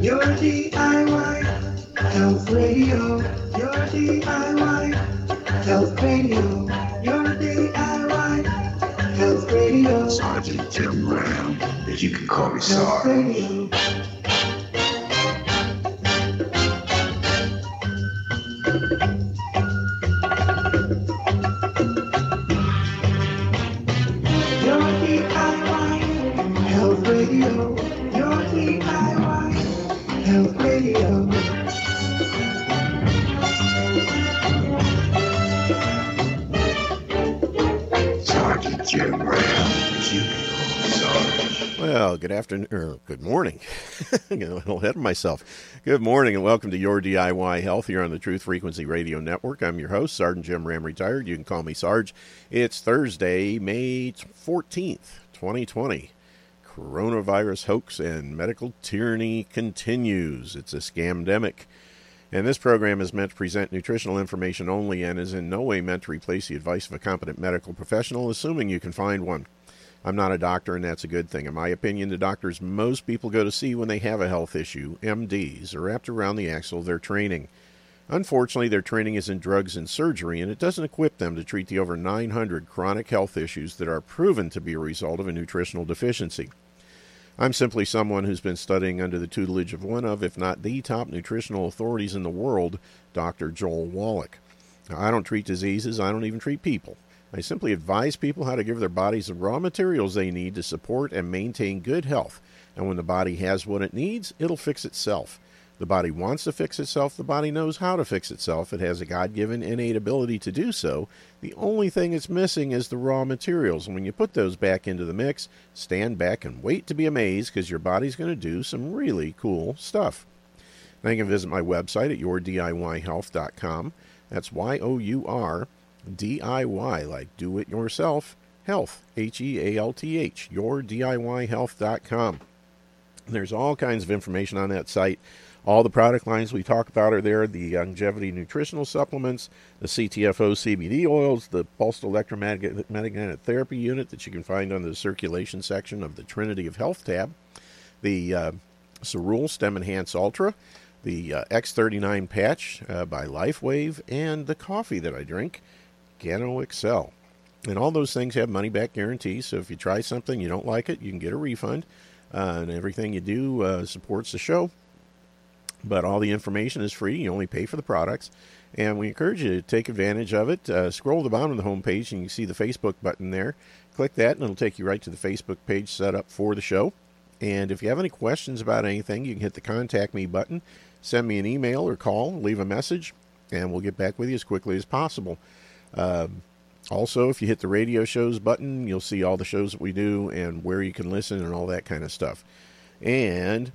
Your DIY Health Radio. Your DIY Health Radio. Your DIY Health Radio. Sergeant Jim Ram, but you can call me Sarge. Good morning. Little ahead of myself. Good morning, and welcome to Your DIY Health here on the Truth Frequency Radio Network. I'm your host, Sergeant Jim Ram, retired. You can call me Sarge. It's Thursday, May 14th, 2020. Coronavirus hoax and medical tyranny continues. It's a scamdemic. And this program is meant to present nutritional information only and is in no way meant to replace the advice of a competent medical professional, assuming you can find one. I'm not a doctor, and that's a good thing. In my opinion, the doctors most people go to see when they have a health issue, MDs, are wrapped around the axle of their training. Unfortunately, their training is in drugs and surgery, and it doesn't equip them to treat the over 900 chronic health issues that are proven to be a result of a nutritional deficiency. I'm simply someone who's been studying under the tutelage of one of, if not the top nutritional authorities in the world, Dr. Joel Wallach. Now, I don't treat diseases, I don't even treat people. I simply advise people how to give their bodies the raw materials they need to support and maintain good health. And when the body has what it needs, it'll fix itself. The body wants to fix itself, the body knows how to fix itself. It has a God given innate ability to do so. The only thing it's missing is the raw materials. And when you put those back into the mix, stand back and wait to be amazed because your body's going to do some really cool stuff. Now you can visit my website at yourdiyhealth.com. That's Y O U R D I Y, like do it yourself, health, H E A L T H, yourdiyhealth.com. There's all kinds of information on that site. All the product lines we talk about are there the Youngevity nutritional supplements, the CTFO CBD oils, the pulsed electromagnetic therapy unit that you can find under the circulation section of the Trinity of Health tab, the uh, Cerule Stem Enhance Ultra, the uh, X39 patch uh, by LifeWave, and the coffee that I drink, Gano Excel. And all those things have money back guarantees. So if you try something you don't like it, you can get a refund. Uh, and everything you do uh, supports the show. But all the information is free. You only pay for the products. And we encourage you to take advantage of it. Uh, scroll to the bottom of the homepage and you see the Facebook button there. Click that and it'll take you right to the Facebook page set up for the show. And if you have any questions about anything, you can hit the contact me button, send me an email or call, leave a message, and we'll get back with you as quickly as possible. Um, also, if you hit the radio shows button, you'll see all the shows that we do and where you can listen and all that kind of stuff. And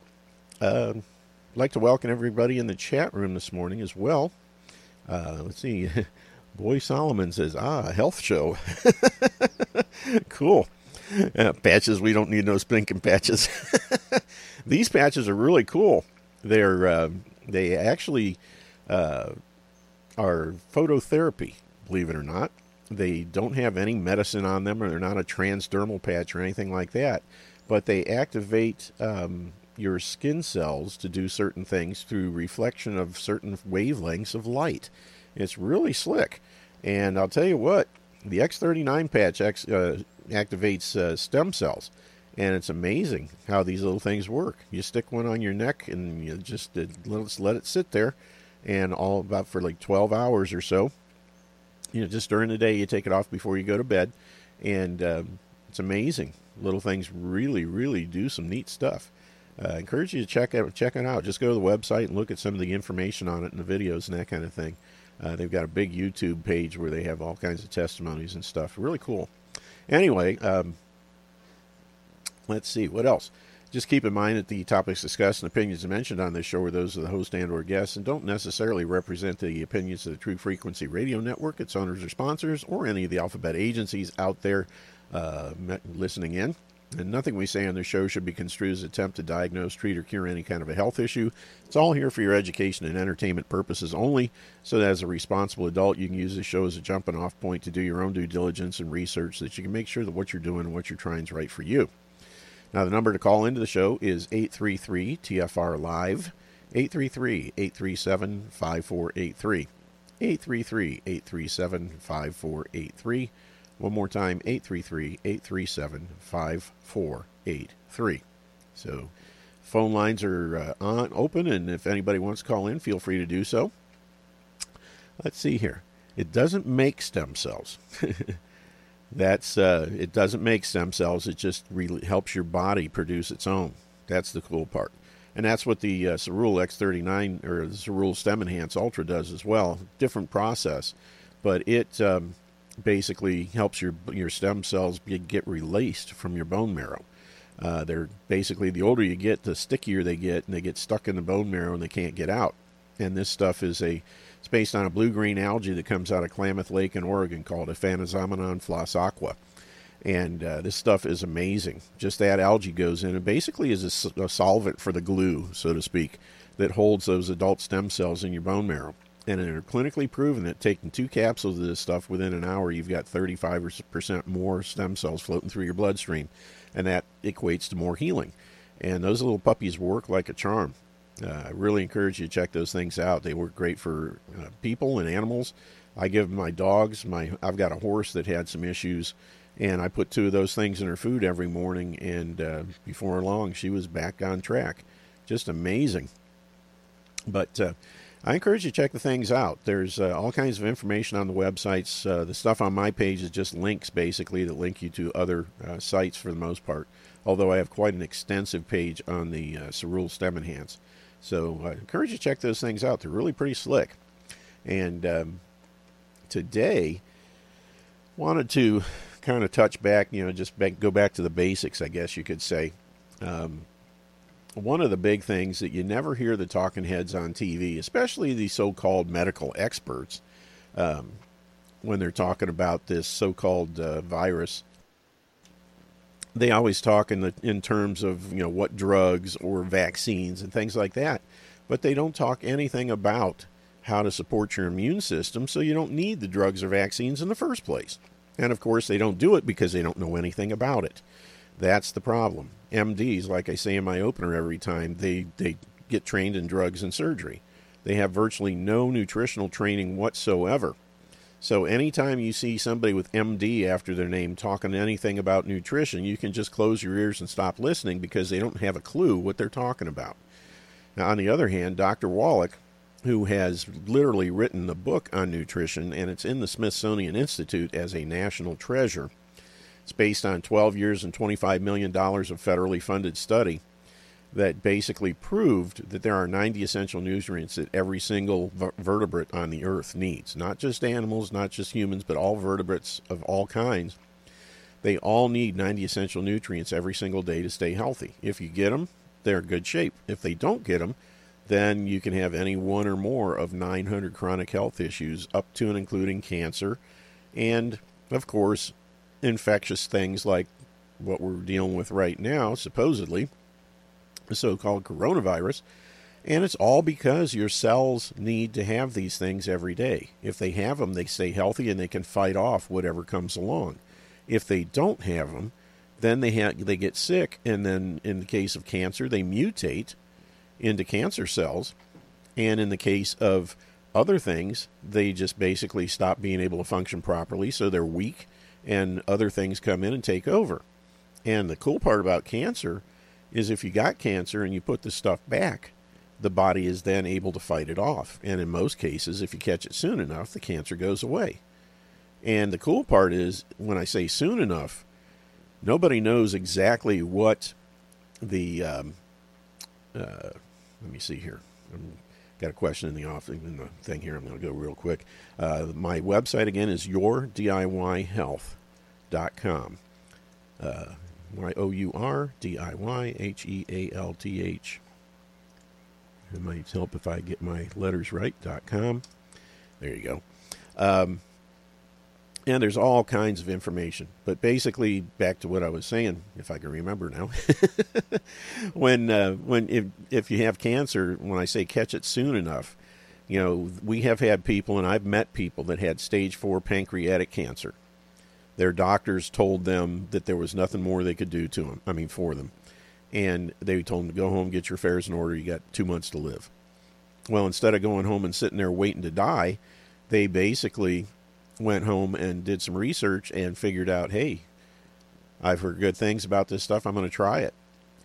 uh, I'd like to welcome everybody in the chat room this morning as well. Uh, let's see. Boy Solomon says, ah, health show. cool. Uh, patches, we don't need no stinking patches. These patches are really cool. They're uh, they actually uh, are phototherapy, believe it or not. They don't have any medicine on them, or they're not a transdermal patch or anything like that. But they activate um, your skin cells to do certain things through reflection of certain wavelengths of light. It's really slick. And I'll tell you what, the X39 patch X, uh, activates uh, stem cells. And it's amazing how these little things work. You stick one on your neck and you just uh, let it sit there, and all about for like 12 hours or so. You know, just during the day, you take it off before you go to bed, and um, it's amazing. Little things really, really do some neat stuff. Uh, I encourage you to check it check it out. Just go to the website and look at some of the information on it and the videos and that kind of thing. Uh, they've got a big YouTube page where they have all kinds of testimonies and stuff. Really cool. Anyway, um, let's see what else. Just keep in mind that the topics discussed and opinions mentioned on this show are those of the host and or guests and don't necessarily represent the opinions of the Truth Frequency Radio Network, its owners or sponsors, or any of the alphabet agencies out there uh, listening in. And nothing we say on the show should be construed as an attempt to diagnose, treat, or cure any kind of a health issue. It's all here for your education and entertainment purposes only, so that as a responsible adult, you can use the show as a jumping off point to do your own due diligence and research so that you can make sure that what you're doing and what you're trying is right for you. Now, the number to call into the show is 833 TFR Live, 833 837 5483. 833 837 5483. One more time, 833 837 5483. So, phone lines are uh, on open, and if anybody wants to call in, feel free to do so. Let's see here. It doesn't make stem cells. That's uh, it doesn't make stem cells. It just really helps your body produce its own. That's the cool part, and that's what the uh, Cerule X39 or the Cerule Stem Enhance Ultra does as well. Different process, but it um, basically helps your your stem cells get released from your bone marrow. Uh, they're basically the older you get, the stickier they get, and they get stuck in the bone marrow and they can't get out. And this stuff is a it's based on a blue green algae that comes out of Klamath Lake in Oregon called Aphanizomenon flos-aquae. And uh, this stuff is amazing. Just that algae goes in and basically is a, a solvent for the glue, so to speak, that holds those adult stem cells in your bone marrow. And they're clinically proven that taking two capsules of this stuff within an hour, you've got 35% more stem cells floating through your bloodstream. And that equates to more healing. And those little puppies work like a charm. Uh, I really encourage you to check those things out. They work great for uh, people and animals. I give my dogs. My I've got a horse that had some issues, and I put two of those things in her food every morning. And uh, before long, she was back on track. Just amazing. But uh, I encourage you to check the things out. There's uh, all kinds of information on the websites. Uh, the stuff on my page is just links, basically, that link you to other sites for the most part. Although I have quite an extensive page on the uh, Cerule Stem Enhance. So I encourage you to check those things out. They're really pretty slick. And um, today, wanted to kind of touch back, you know, just back, go back to the basics, I guess you could say. Um, one of the big things that you never hear the talking heads on TV, especially the so called medical experts, um, when they're talking about this so called uh, virus, they always talk in the in terms of you know what drugs or vaccines and things like that, but they don't talk anything about how to support your immune system so you don't need the drugs or vaccines in the first place. And of course, they don't do it because they don't know anything about it. That's the problem. MDs, like I say in my opener every time, they, they get trained in drugs and surgery. They have virtually no nutritional training whatsoever. So anytime you see somebody with MD after their name talking anything about nutrition, you can just close your ears and stop listening because they don't have a clue what they're talking about. Now, on the other hand, Dr. Wallach, who has literally written the book on nutrition, and it's in the Smithsonian Institute as a national treasure. It's based on 12 years and $25 million of federally funded study that basically proved that there are 90 essential nutrients that every single vertebrate on the earth needs. Not just animals, not just humans, but all vertebrates of all kinds. They all need 90 essential nutrients every single day to stay healthy. If you get them, they're in good shape. If they don't get them, then you can have any one or more of 900 chronic health issues, up to and including cancer, and of course, infectious things like what we're dealing with right now, supposedly the so called coronavirus. And it's all because your cells need to have these things every day. If they have them, they stay healthy and they can fight off whatever comes along. If they don't have them, then they ha- they get sick, and then in the case of cancer, they mutate into cancer cells, and in the case of other things, they just basically stop being able to function properly, so they're weak, and other things come in and take over. And the cool part about cancer is if you got cancer and you put the stuff back, the body is then able to fight it off. And in most cases, if you catch it soon enough, the cancer goes away. And the cool part is when I say soon enough, nobody knows exactly what the. Um, uh, let me see here. I've got a question in the off in the thing here. I'm going to go real quick. Uh, my website again is yourdiyhealth.com. Uh, Y O U R D I Y H E A L T H. It might help if I get my letters right. Dot com. There you go. Um, and there's all kinds of information. But basically, back to what I was saying, if I can remember now, when uh, when if if you have cancer, when I say catch it soon enough, you know we have had people, and I've met people that had stage four pancreatic cancer Their doctors told them that there was nothing more they could do to them. I mean, for them, and they told them to go home, get your affairs in order. You got two months to live. Well, instead of going home and sitting there waiting to die, they basically went home and did some research and figured out, hey, I've heard good things about this stuff. I'm going to try it.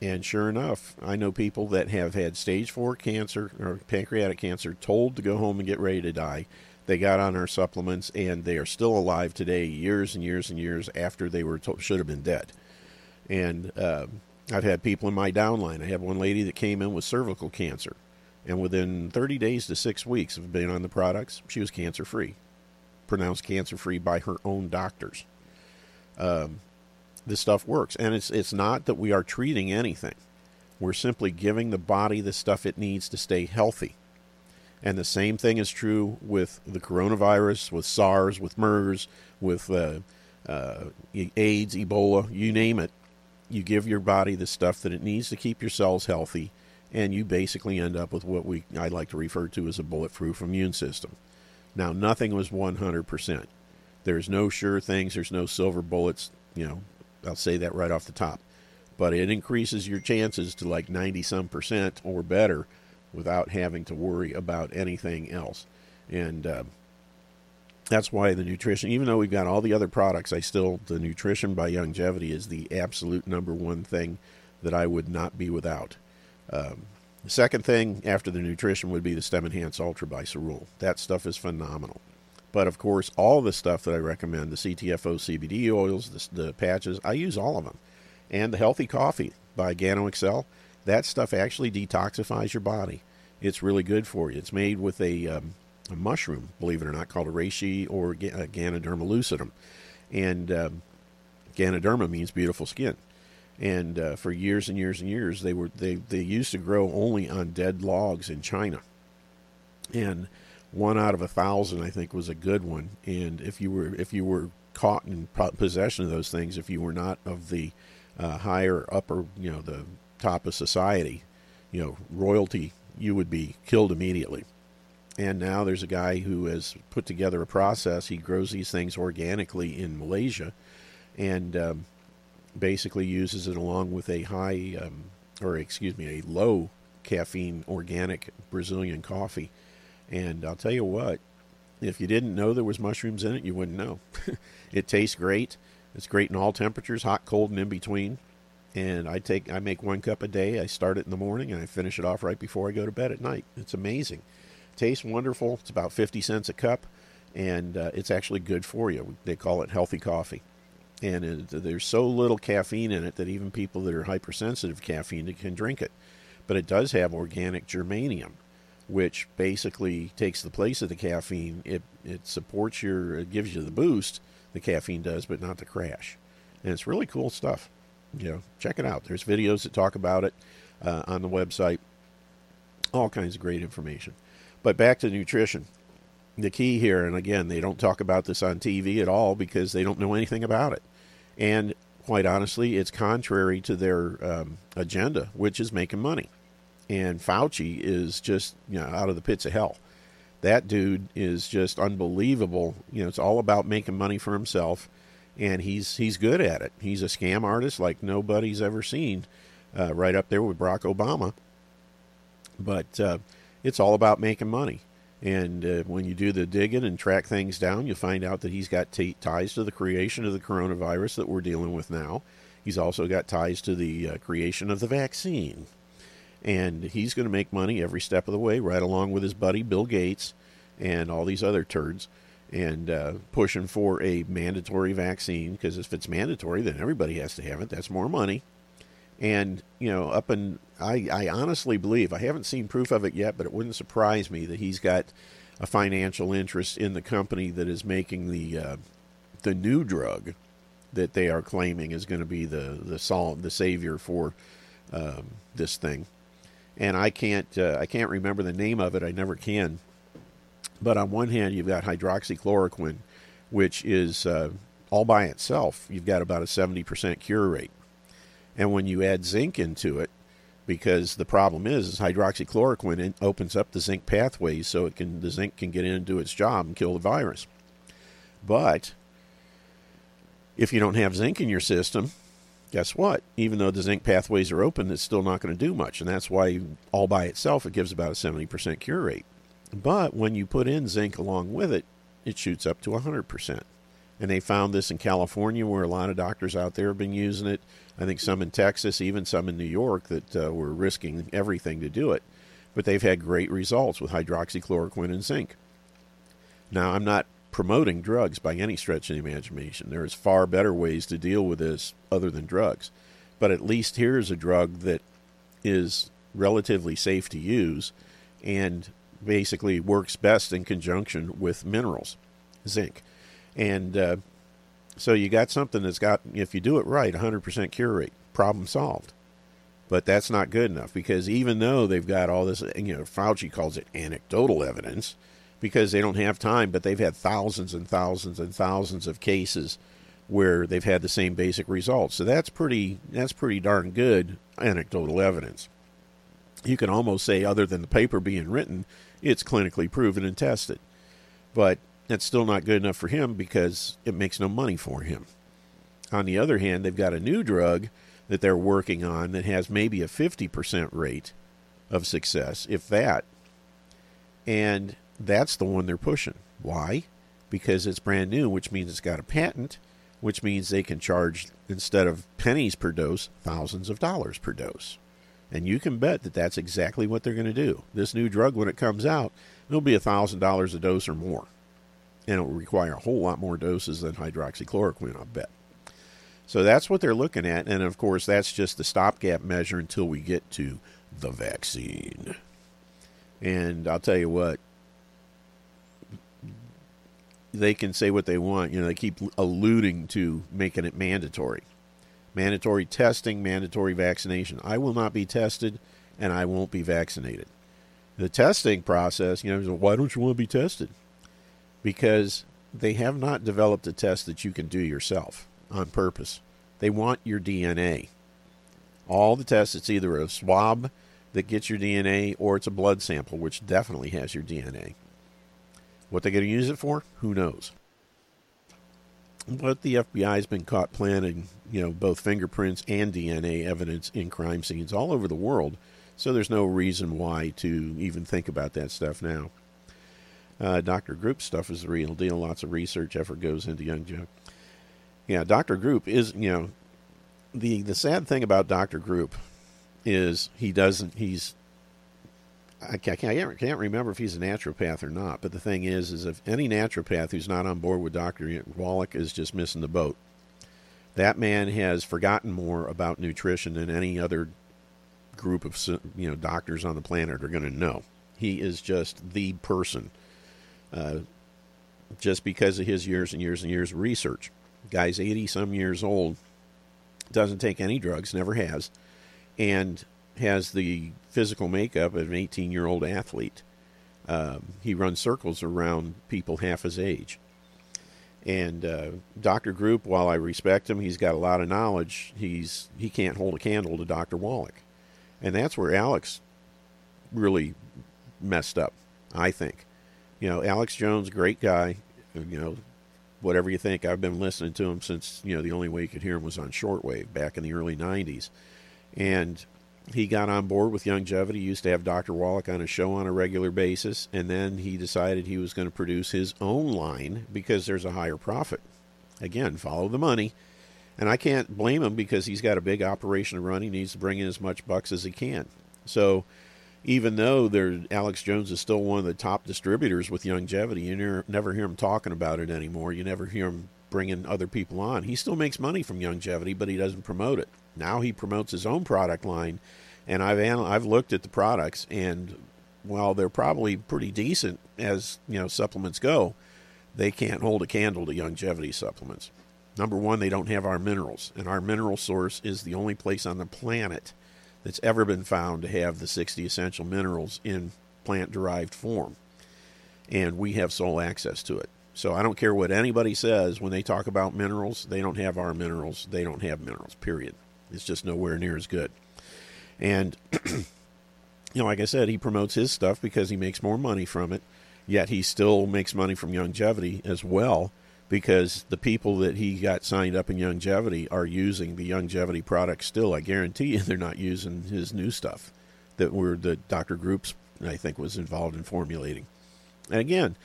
And sure enough, I know people that have had stage four cancer or pancreatic cancer told to go home and get ready to die. They got on our supplements and they are still alive today, years and years and years after they were should have been dead. And uh, I've had people in my downline. I had one lady that came in with cervical cancer, and within 30 days to six weeks of being on the products, she was cancer free, pronounced cancer free by her own doctors. Um, this stuff works. And it's it's not that we are treating anything. We're simply giving the body the stuff it needs to stay healthy. And the same thing is true with the coronavirus, with SARS, with MERS, with uh, uh, AIDS, Ebola, you name it. You give your body the stuff that it needs to keep your cells healthy, and you basically end up with what we I like to refer to as a bulletproof immune system. Now, nothing was 100%. There's no sure things. There's no silver bullets. You know, I'll say that right off the top. But it increases your chances to like 90 some percent or better without having to worry about anything else. And uh, that's why the nutrition, even though we've got all the other products, I still, the nutrition by Youngevity is the absolute number one thing that I would not be without. Um, the second thing after the nutrition would be the Stem Enhance Ultra by Cerule. That stuff is phenomenal. But of course, all the stuff that I recommend the CTFO CBD oils, the, the patches I use all of them. And the Healthy Coffee by Gano Excel that stuff actually detoxifies your body. It's really good for you. It's made with a, um, a mushroom, believe it or not, called a reishi or uh, Ganoderma lucidum. And um, Ganoderma means beautiful skin. And uh, for years and years and years, they were they, they used to grow only on dead logs in China. And one out of a thousand, I think, was a good one. And if you were if you were caught in possession of those things, if you were not of the uh, higher upper, you know, the top of society, you know, royalty, you would be killed immediately. And now there's a guy who has put together a process. He grows these things organically in Malaysia, and um, basically uses it along with a high, um, or excuse me, a low caffeine organic Brazilian coffee and I'll tell you what, if you didn't know there was mushrooms in it, you wouldn't know. it tastes great. It's great in all temperatures, hot, cold, and in between. And I take I make one cup a day. I start it in the morning and I finish it off right before I go to bed at night. It's amazing. tastes wonderful. It's about 50 cents a cup and uh, it's actually good for you. They call it healthy coffee. And it, there's so little caffeine in it that even people that are hypersensitive to caffeine can drink it. But it does have organic germanium which basically takes the place of the caffeine. It it supports your, it gives you the boost the caffeine does, but not the crash. And it's really cool stuff. You know, check it out. There's videos that talk about it uh, on the website. All kinds of great information. But back to nutrition. The key here, and again, they don't talk about this on TV at all because they don't know anything about it. And quite honestly, it's contrary to their um, agenda, which is making money and Fauci is just you know out of the pits of hell. That dude is just unbelievable. You know, it's all about making money for himself, and he's he's good at it. He's a scam artist like nobody's ever seen, uh, right up there with Barack Obama. But uh, it's all about making money. And uh, when you do the digging and track things down, you'll find out that he's got t- ties to the creation of the coronavirus that we're dealing with now. He's also got ties to the uh, creation of the vaccine and he's going to make money every step of the way, right along with his buddy Bill Gates and all these other turds, and uh, pushing for a mandatory vaccine because if it's mandatory, then everybody has to have it. That's more money. And you know, up and I, I honestly believe I haven't seen proof of it yet, but it wouldn't surprise me that he's got a financial interest in the company that is making the uh, the new drug that they are claiming is going to be the the sol- the savior for um, this thing and I can't uh, I can't remember the name of it. I never can. But on one hand, you've got hydroxychloroquine, which is uh, all by itself. You've got about a seventy percent cure rate, and when you add zinc into it, because the problem is, is hydroxychloroquine opens up the zinc pathways so it can the zinc can get in and do its job and kill the virus. But If you don't have zinc in your system, guess what? Even though the zinc pathways are open, it's still not going to do much. And that's why, all by itself, it gives about a 70% cure rate. But when you put in zinc along with it, it shoots up to 100%. And they found this in California, where a lot of doctors out there have been using it. I think some in Texas, even some in New York, that uh, were risking everything to do it. But they've had great results with hydroxychloroquine and zinc. Now, I'm not promoting drugs by any stretch of the imagination. There's far better ways to deal with this other than drugs. But at least here's a drug that is relatively safe to use and basically works best in conjunction with minerals, zinc. And uh, so you got something that's got, if you do it right, 100% cure rate, problem solved. But that's not good enough because even though they've got all this, you know, Fauci calls it anecdotal evidence because they don't have time, but they've had thousands and thousands and thousands of cases where they've had the same basic results. So that's pretty that's pretty darn good anecdotal evidence. You can almost say other than the paper being written, it's clinically proven and tested. But that's still not good enough for him because it makes no money for him. On the other hand, they've got a new drug that they're working on that has maybe a 50% rate of success, if that. And that's the one they're pushing. Why? Because it's brand new, which means it's got a patent, which means they can charge, instead of pennies per dose, thousands of dollars per dose. And you can bet that that's exactly what they're going to do. This new drug, when it comes out, it'll be $1,000 a dose or more. And it will require a whole lot more doses than hydroxychloroquine, I bet. So that's what they're looking at. And of course, that's just the stopgap measure until we get to the vaccine. And I'll tell you what, they can say what they want. You know, they keep alluding to making it mandatory. Mandatory testing, mandatory vaccination. I will not be tested and I won't be vaccinated. The testing process, you know, why don't you want to be tested? Because they have not developed a test that you can do yourself on purpose. They want your DNA. All the tests, it's either a swab that gets your DNA or it's a blood sample, which definitely has your DNA. What they're going to use it for, who knows? But the FBI has been caught planting, you know, both fingerprints and DNA evidence in crime scenes all over the world, so there's no reason why to even think about that stuff now. Uh, Dr. Group stuff is the real deal. Lots of research effort goes into Young Joe. Yeah, Dr. Group is, you know, the the sad thing about Dr. Group is he doesn't he's I can't, I can't remember if he's a naturopath or not, but the thing is, is if any naturopath who's not on board with Dr. Wallach is just missing the boat. That man has forgotten more about nutrition than any other group of you know doctors on the planet are going to know. He is just the person, uh, just because of his years and years and years of research. Guy's eighty some years old, doesn't take any drugs, never has, and has the physical makeup of an 18 year old athlete. Um, he runs circles around people half his age. And uh, Dr. Group, while I respect him, he's got a lot of knowledge. He's he can't hold a candle to Dr. Wallach, and that's where Alex really messed up. I think, you know, Alex Jones, great guy. You know, whatever you think, I've been listening to him since you know the only way you could hear him was on shortwave back in the early '90s, and he got on board with Youngevity. He used to have Dr. Wallach on a show on a regular basis, and then he decided he was going to produce his own line because there's a higher profit. Again, follow the money. And I can't blame him because he's got a big operation to run. He needs to bring in as much bucks as he can. So even though there, Alex Jones is still one of the top distributors with Youngevity, you never, never hear him talking about it anymore. You never hear him bringing other people on. He still makes money from Youngevity, but he doesn't promote it. Now he promotes his own product line, and I've anal- I've looked at the products, and while they're probably pretty decent as you know supplements go, they can't hold a candle to Youngevity supplements. Number one, they don't have our minerals, and our mineral source is the only place on the planet that's ever been found to have the 60 essential minerals in plant derived form. And we have sole access to it. So I don't care what anybody says when they talk about minerals, they don't have our minerals. They don't have minerals, period. It's just nowhere near as good. And, you know, like I said, he promotes his stuff because he makes more money from it, yet he still makes money from Youngevity as well. because the people that he got signed up in Youngevity are using the Youngevity product still. I guarantee you they're not using his new stuff that were the Dr. Groups I think was involved in formulating. And again,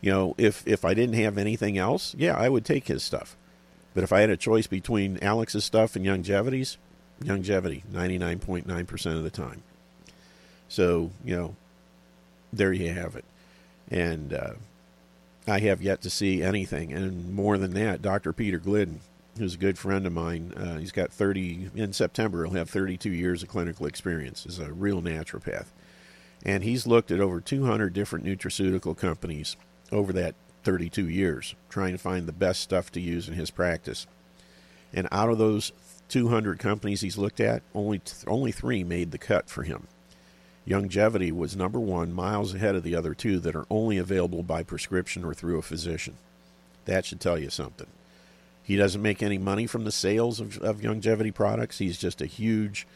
you know, if if I didn't have anything else, yeah, I would take his stuff. But if I had a choice between Alex's stuff and Youngevity's, Youngevity 99.9% of the time. So, you know, there you have it. And uh, I have yet to see anything. And more than that, Dr. Peter Glidden, who's a good friend of mine, uh, he's got 30, in September, he'll have 32 years of clinical experience as a real naturopath. And he's looked at over 200 different nutraceutical companies over that 32 years, trying to find the best stuff to use in his practice. And out of those 200 companies he's looked at, only only three made the cut for him. Youngevity was number one, miles ahead of the other two that are only available by prescription or through a physician. That should tell you something. He doesn't make any money from the sales of, of Youngevity products. He's just a huge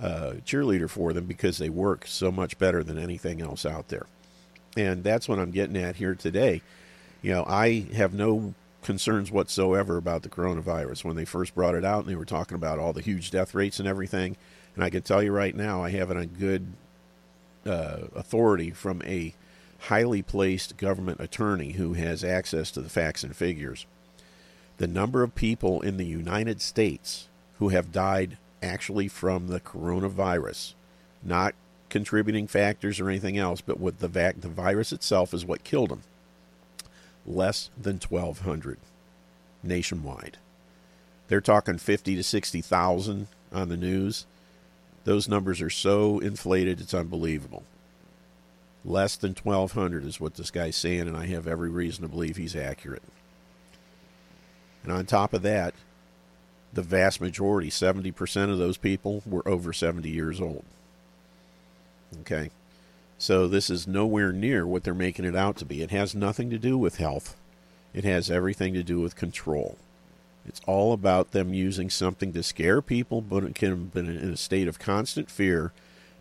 uh, cheerleader for them because they work so much better than anything else out there. And that's what I'm getting at here today you know, I have no concerns whatsoever about the coronavirus. When they first brought it out and they were talking about all the huge death rates and everything, and I can tell you right now, I have it on good uh, authority from a highly placed government attorney who has access to the facts and figures. The number of people in the United States who have died actually from the coronavirus, not contributing factors or anything else, but with the, vac- the virus itself is what killed them less than 1,200 nationwide. They're talking 50 to 60,000 on the news. Those numbers are so inflated, it's unbelievable. Less than 1,200 is what this guy's saying, and I have every reason to believe he's accurate. And on top of that, the vast majority, 70% of those people, were over 70 years old. Okay. So this is nowhere near what they're making it out to be. It has nothing to do with health. It has everything to do with control. It's all about them using something to scare people, but it can be in a state of constant fear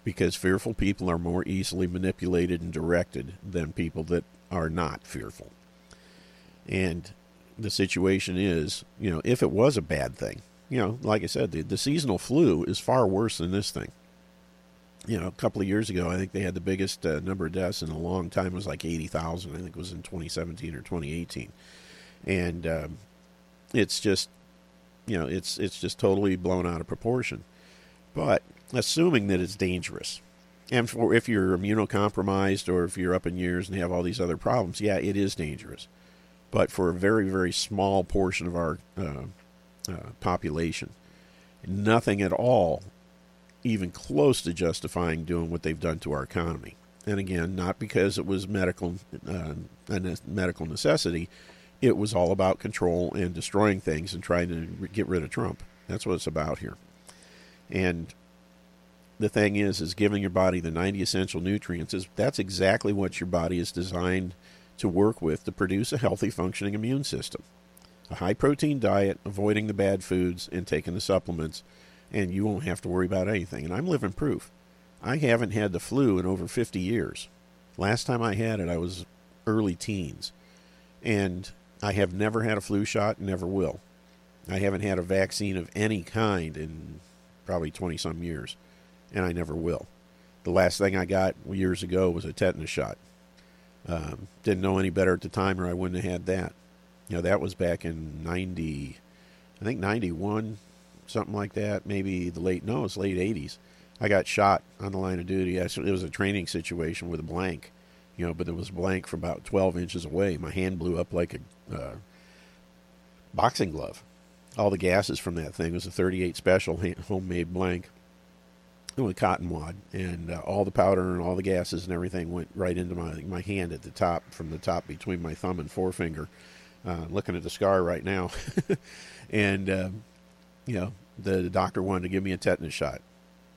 because fearful people are more easily manipulated and directed than people that are not fearful. And the situation is, you know, if it was a bad thing, you know, like I said, the, the seasonal flu is far worse than this thing you know, a couple of years ago, I think they had the biggest uh, number of deaths in a long time. It was like 80,000. I think it was in 2017 or 2018. And um, it's just, you know, it's it's just totally blown out of proportion. But assuming that it's dangerous, and for if you're immunocompromised or if you're up in years and have all these other problems, yeah, it is dangerous. But for a very very small portion of our uh, uh, population, nothing at all even close to justifying doing what they've done to our economy. And again, not because it was medical uh, a medical necessity. It was all about control and destroying things and trying to get rid of Trump. That's what it's about here. And the thing is, is giving your body the 90 essential nutrients is that's exactly what your body is designed to work with to produce a healthy functioning immune system. A high protein diet, avoiding the bad foods, and taking the supplements and you won't have to worry about anything. And I'm living proof. I haven't had the flu in over 50 years. Last time I had it, I was early teens. And I have never had a flu shot, never will. I haven't had a vaccine of any kind in probably 20 some years, and I never will. The last thing I got years ago was a tetanus shot. Um, didn't know any better at the time, or I wouldn't have had that. You know, that was back in 90, I think 91, something like that. Maybe the late no, it's late '80s. I got shot on the line of duty. Actually, It was a training situation with a blank, you know, but it was blank from about 12 inches away. My hand blew up like a uh, boxing glove. All the gases from that thing it was a 38 special homemade blank with cotton wad, and uh, all the powder and all the gases and everything went right into my my hand at the top, from the top between my thumb and forefinger. Uh, looking at the scar right now, and um, you know, the, the doctor wanted to give me a tetanus shot.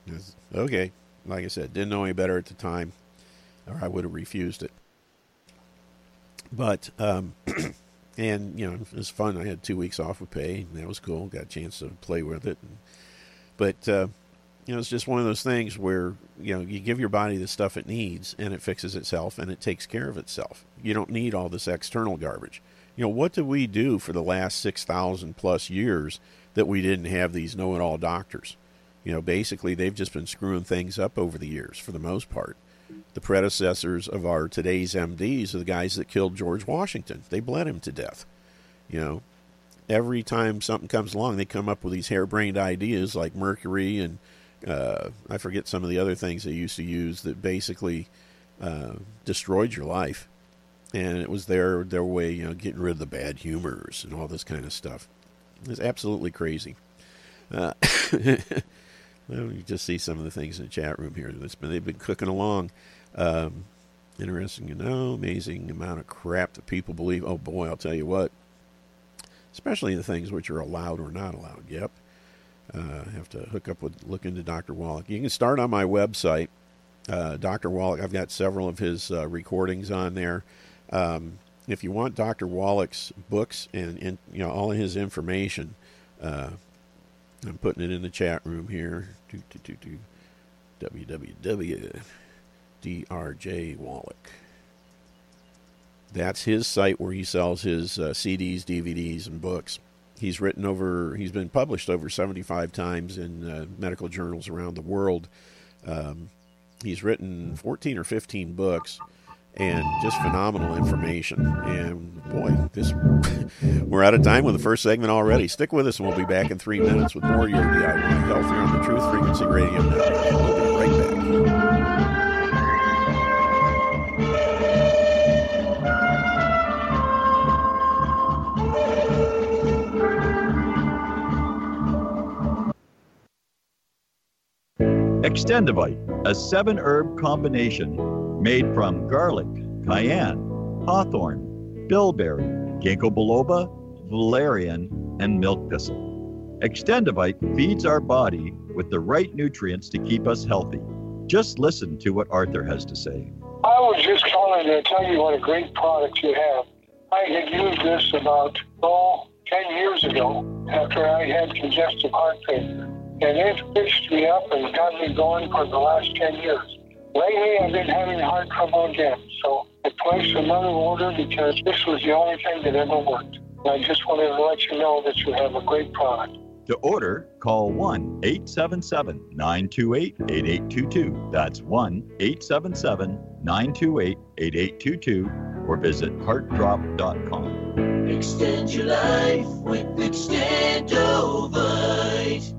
Was, okay, like I said, didn't know any better at the time, or I would have refused it. But um, and you know, it was fun. I had two weeks off with pay, and that was cool. Got a chance to play with it. And, but uh, you know, it's just one of those things where you know you give your body the stuff it needs, and it fixes itself, and it takes care of itself. You don't need all this external garbage You know, what did we do for the last 6,000 plus years that we didn't have these know it all doctors? You know, basically, they've just been screwing things up over the years for the most part. The predecessors of our today's MDs are the guys that killed George Washington. They bled him to death. You know, every time something comes along, they come up with these harebrained ideas like mercury and uh, I forget some of the other things they used to use that basically uh, destroyed your life. And it was their their way, you know, getting rid of the bad humors and all this kind of stuff. It's absolutely crazy. Uh, well, you just see some of the things in the chat room here. That's been, They've been cooking along. Um, interesting, you know, amazing amount of crap that people believe. Oh boy, I'll tell you what. Especially the things which are allowed or not allowed. Yep. Uh, I have to hook up with look into Dr. Wallach. You can start on my website, uh, Dr. Wallach. I've got several of his uh, recordings on there. Um, if you want Dr. Wallach's books and, and, you know all of his information, uh, I'm putting it in the chat room here. Do, do, do, www.drj Wallach. That's his site where he sells his uh, CDs, DVDs, and books he's written over he's been published over 75 times in uh, medical journals around the world um, he's written 14 or 15 books and just phenomenal information. And boy this we're out of time with the first segment already. Stick with us and we'll be back in three minutes with more your diy health here on the truth frequency radio network. We'll be right back. Extendovite, a seven herb combination made from garlic, cayenne, hawthorn, bilberry, ginkgo biloba, valerian, and milk thistle. Extendovite feeds our body with the right nutrients to keep us healthy. Just listen to what Arthur has to say. I was just calling to tell you what a great product you have. I had used this about, oh, 10 years ago after I had congestive heart failure and it fixed me up and got me going for the last 10 years. Lately, I've been having heart trouble again, so I placed another order because this was the only thing that ever worked. And I just wanted to let you know that you have a great product. To order, call 1 877 928 8822. That's 1 877 928 8822 or visit heartdrop.com. Extend your life with Extendovite.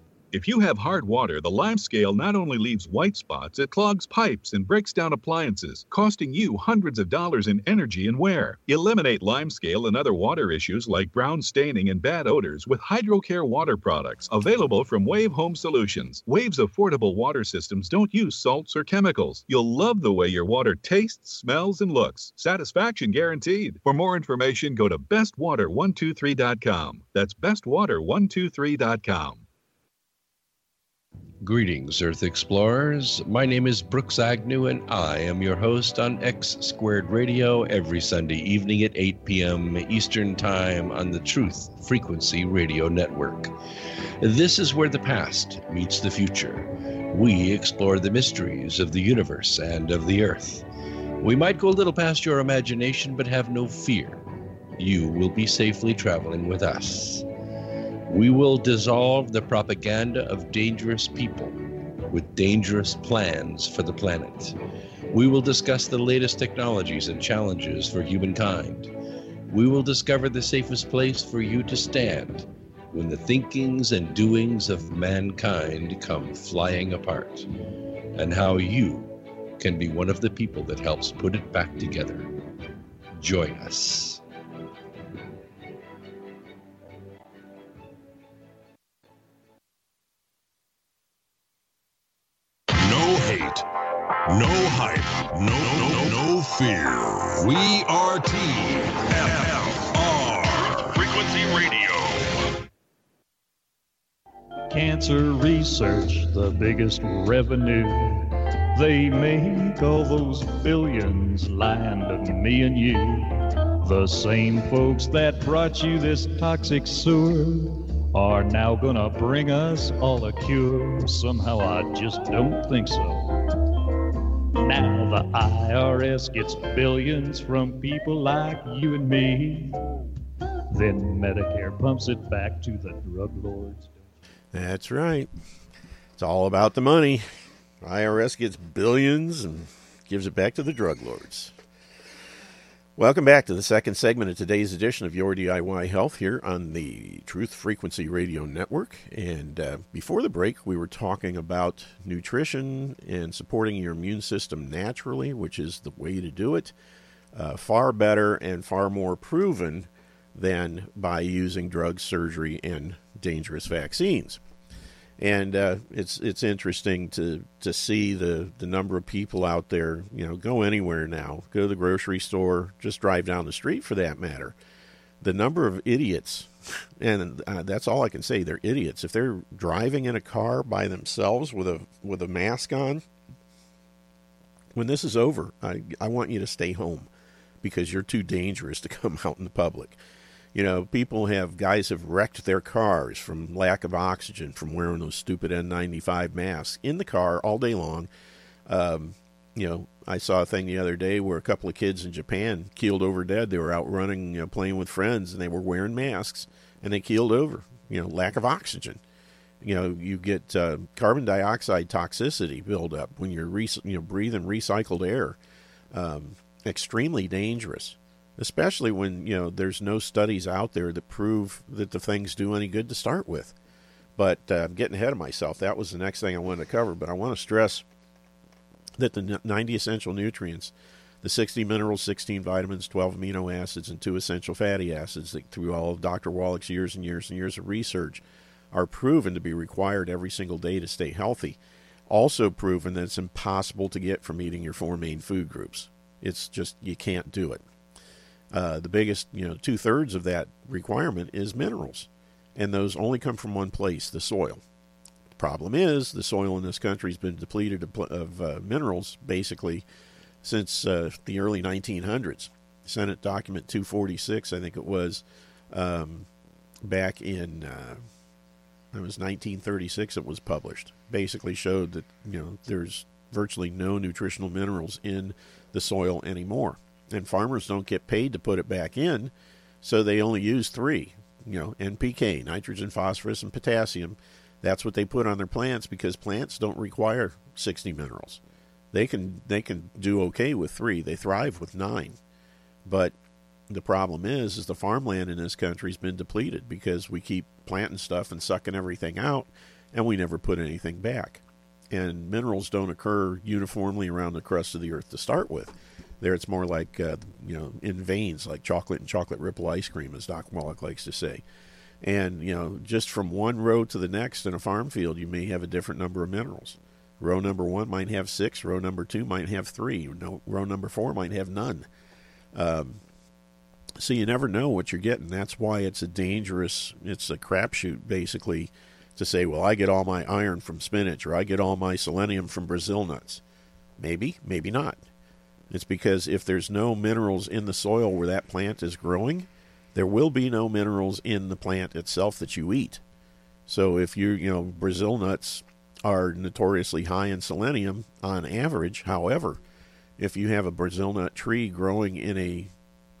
If you have hard water, the lime scale not only leaves white spots, it clogs pipes and breaks down appliances, costing you hundreds of dollars in energy and wear. Eliminate lime scale and other water issues like brown staining and bad odors with HydroCare water products available from Wave Home Solutions. Wave's affordable water systems don't use salts or chemicals. You'll love the way your water tastes, smells, and looks. Satisfaction guaranteed. For more information, go to bestwater123.com. That's bestwater123.com. Greetings, Earth Explorers. My name is Brooks Agnew, and I am your host on X Squared Radio every Sunday evening at 8 p.m. Eastern Time on the Truth Frequency Radio Network. This is where the past meets the future. We explore the mysteries of the universe and of the Earth. We might go a little past your imagination, but have no fear. You will be safely traveling with us. We will dissolve the propaganda of dangerous people with dangerous plans for the planet. We will discuss the latest technologies and challenges for humankind. We will discover the safest place for you to stand when the thinkings and doings of mankind come flying apart, and how you can be one of the people that helps put it back together. Join us. No. No hype. No, no, no, fear. We are TFL. Frequency Radio. Cancer research, the biggest revenue. They make all those billions lying to me and you. The same folks that brought you this toxic sewer are now gonna bring us all a cure. Somehow I just don't think so. Now the IRS gets billions from people like you and me. Then Medicare pumps it back to the drug lords. That's right. It's all about the money. IRS gets billions and gives it back to the drug lords. Welcome back to the second segment of today's edition of Your DIY Health here on the Truth Frequency Radio Network. And uh, before the break, we were talking about nutrition and supporting your immune system naturally, which is the way to do it. Uh, far better and far more proven than by using drugs, surgery, and dangerous vaccines and uh, it's it's interesting to to see the the number of people out there. You know, go anywhere now, go to the grocery store, just drive down the street for that matter. The number of idiots, and uh, that's all I can say. They're idiots. If they're driving in a car by themselves with a with a mask on, when this is over, I I want you to stay home because you're too dangerous to come out in the public. You know, people have guys have wrecked their cars from lack of oxygen from wearing those stupid N95 masks in the car all day long. Um, you know, I saw a thing the other day where a couple of kids in Japan keeled over dead. They were out running, you know, playing with friends, and they were wearing masks, and they keeled over. You know, lack of oxygen. You know, you get uh, carbon dioxide toxicity buildup when you're re- you know breathing recycled air. Um, extremely dangerous especially when you know there's no studies out there that prove that the things do any good to start with. But uh, I'm getting ahead of myself. That was the next thing I wanted to cover. But I want to stress that the 90 essential nutrients, the 60 minerals, 16 vitamins, 12 amino acids, and two essential fatty acids that through all of Dr. Wallach's years and years and years of research are proven to be required every single day to stay healthy. Also proven that it's impossible to get from eating your four main food groups. It's just, you can't do it. Uh, the biggest, you know, two thirds of that requirement is minerals, and those only come from one place, the soil. The problem is the soil in this country has been depleted of, uh, minerals basically since uh, the early 1900s. Senate Document 246, I think it was, um, back in uh, it was 1936. It was published. Basically showed that you know there's virtually no nutritional minerals in the soil anymore and farmers don't get paid to put it back in, so they only use three. You know, NPK, nitrogen, phosphorus, and potassium. That's what they put on their plants because plants don't require 60 minerals. They can they can do okay with three. They thrive with nine, but the problem is is the farmland in this country's been depleted because we keep planting stuff and sucking everything out, and we never put anything back. And minerals don't occur uniformly around the crust of the earth to start with. There, it's more like uh, you know in veins, like chocolate and chocolate ripple ice cream, as Doc Wallach likes to say. And you know, just from one row to the next in a farm field, you may have a different number of minerals. Row number one might have six. Row number two might have three. No, row number four might have none. Um, so you never know what you're getting. That's why it's a dangerous. It's a crapshoot, basically, to say, well, I get all my iron from spinach or I get all my selenium from Brazil nuts. Maybe, maybe not. It's because if there's no minerals in the soil where that plant is growing, there will be no minerals in the plant itself that you eat. So if you, you know, Brazil nuts are notoriously high in selenium on average. However, if you have a Brazil nut tree growing in a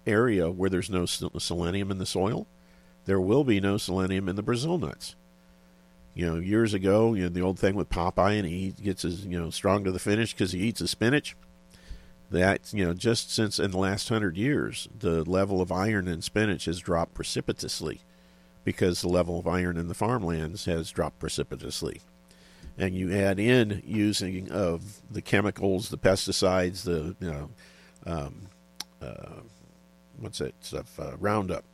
area where there's no selenium in the soil, there will be no selenium in the Brazil nuts. You know, years ago, you know, the old thing with Popeye and he gets his, you know, strong to the finish because he eats his spinach that you know just since in the last hundred years the level of iron in spinach has dropped precipitously because the level of iron in the farmlands has dropped precipitously. And you add in using of the chemicals the pesticides the you know um, uh, what's that stuff uh, roundup.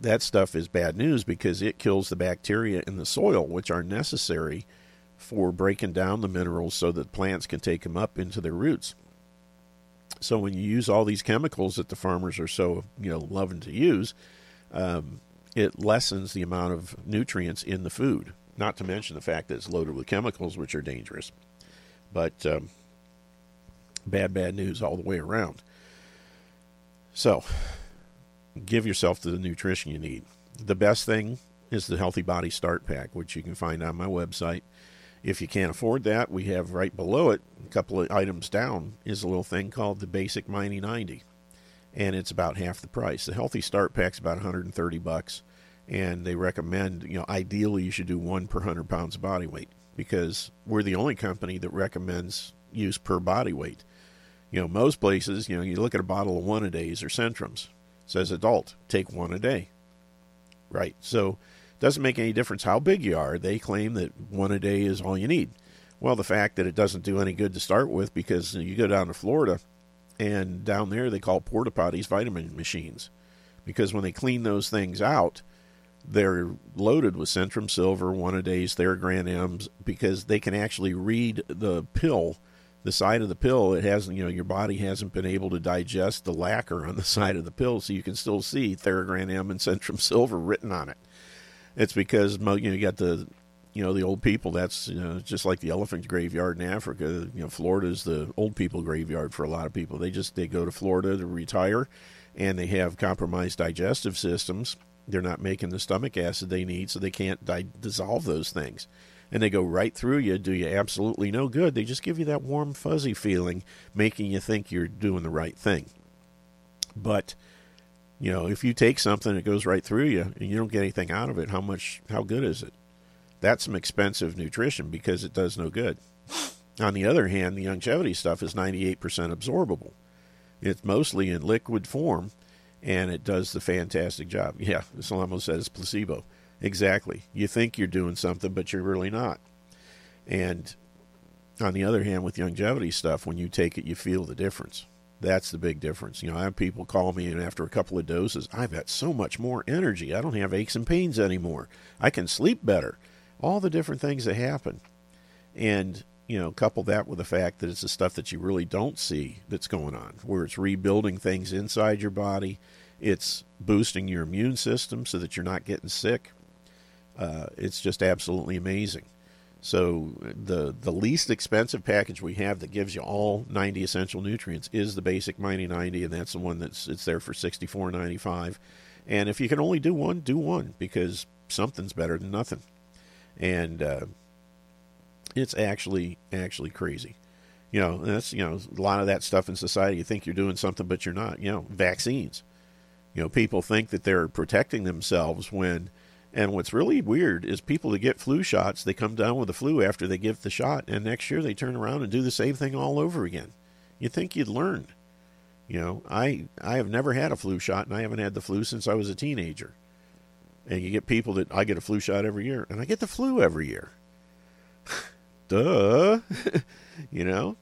That stuff is bad news because it kills the bacteria in the soil which are necessary for breaking down the minerals so that plants can take them up into their roots so when you use all these chemicals that the farmers are so you know loving to use, um, it lessens the amount of nutrients in the food. Not to mention the fact that it's loaded with chemicals, which are dangerous. But um, bad, bad news all the way around. So, give yourself the nutrition you need. The best thing is the Healthy Body Start Pack, which you can find on my website. If you can't afford that, we have right below it, a couple of items down, is a little thing called the Basic Mighty 90. And it's about half the price. The Healthy Start Pack's about 130 bucks. And they recommend, you know, ideally you should do one per 100 pounds of body weight because we're the only company that recommends use per body weight. You know, most places, you know, you look at a bottle of one a days or Centrums, says adult, take one a day. Right. So doesn't make any difference how big you are. They claim that one a day is all you need. Well, the fact that it doesn't do any good to start with because you go down to Florida and down there they call porta potties vitamin machines because when they clean those things out, they're loaded with Centrum Silver, one a days, Theragran M's because they can actually read the pill, the side of the pill. It hasn't, you know, your body hasn't been able to digest the lacquer on the side of the pill, so you can still see Theragran M and Centrum Silver written on it. It's because you know you got the you know the old people. That's you know just like the elephant graveyard in Africa. You know Florida's the old people graveyard for a lot of people. They just they go to Florida to retire, and they have compromised digestive systems. They're not making the stomach acid they need, so they can't di- dissolve those things. And they go right through you, do you absolutely no good. They just give you that warm, fuzzy feeling, making you think you're doing the right thing. But you know, if you take something that goes right through you and you don't get anything out of it, how much, how good is it? That's some expensive nutrition because it does no good. On the other hand, the Youngevity stuff is 98% absorbable. It's mostly in liquid form, and it does the fantastic job. Yeah, Salamo said it's placebo. Exactly. You think you're doing something, but you're really not. And on the other hand, with Youngevity stuff, when you take it, you feel the difference. That's the big difference. You know, I have people call me, and after a couple of doses, I've got so much more energy. I don't have aches and pains anymore. I can sleep better. All the different things that happen. And, you know, couple that with the fact that it's the stuff that you really don't see that's going on, where it's rebuilding things inside your body, it's boosting your immune system so that you're not getting sick. Uh, it's just absolutely amazing. So the the least expensive package we have that gives you all 90 essential nutrients is the basic Mighty 90, and that's the one that's it's there for 64.95. And if you can only do one, do one because something's better than nothing. And uh, it's actually actually crazy. You know, that's you know a lot of that stuff in society. You think you're doing something, but you're not. You know, vaccines. You know, people think that they're protecting themselves when and what's really weird is people that get flu shots, they come down with the flu after they give the shot, and next year they turn around and do the same thing all over again. You think you'd learn. You know, I I have never had a flu shot, and I haven't had the flu since I was a teenager. And you get people that I get a flu shot every year, and I get the flu every year. Duh, you know.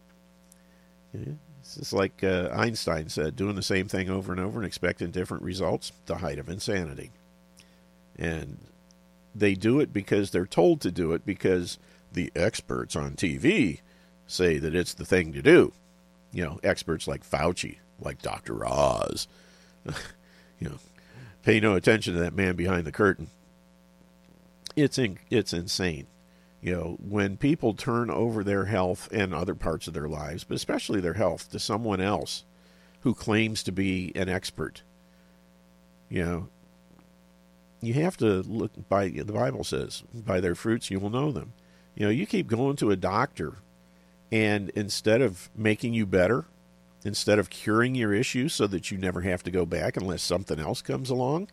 It's just like uh, Einstein said, doing the same thing over and over and expecting different results, the height of insanity. And they do it because they're told to do it because the experts on TV say that it's the thing to do. You know, experts like Fauci, like Dr. Oz. you know, pay no attention to that man behind the curtain. It's in, it's insane. You know, when people turn over their health and other parts of their lives, but especially their health, to someone else who claims to be an expert, you know, you have to look by the Bible says, by their fruits you will know them. You know, you keep going to a doctor, and instead of making you better, instead of curing your issues so that you never have to go back unless something else comes along,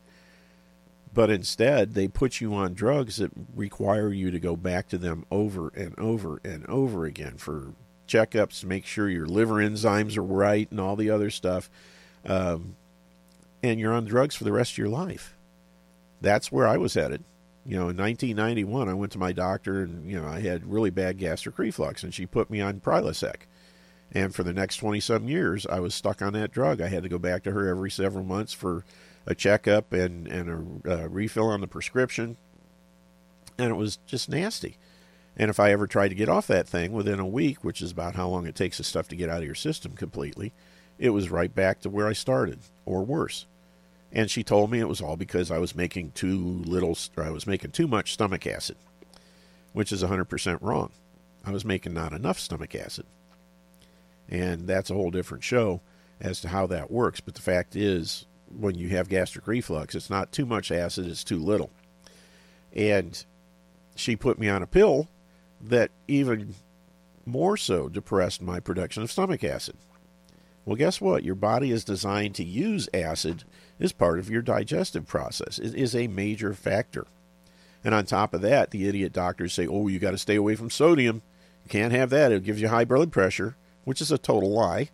but instead they put you on drugs that require you to go back to them over and over and over again for checkups to make sure your liver enzymes are right and all the other stuff. Um, and you're on drugs for the rest of your life that's where I was headed. You know, in 1991, I went to my doctor and, you know, I had really bad gastric reflux, and she put me on Prilosec. And for the next 20 some years, I was stuck on that drug. I had to go back to her every several months for a checkup and, and a, a refill on the prescription. And it was just nasty. And if I ever tried to get off that thing within a week, which is about how long it takes the stuff to get out of your system completely, it was right back to where I started, or worse. And she told me it was all because I was making too little, or I was making too much stomach acid, which is 100% wrong. I was making not enough stomach acid. And that's a whole different show as to how that works. But the fact is, when you have gastric reflux, it's not too much acid, it's too little. And she put me on a pill that even more so depressed my production of stomach acid. Well, guess what? Your body is designed to use acid as part of your digestive process. It is a major factor. And on top of that, the idiot doctors say, oh, you got to stay away from sodium. You can't have that. It gives you high blood pressure, which is a total lie.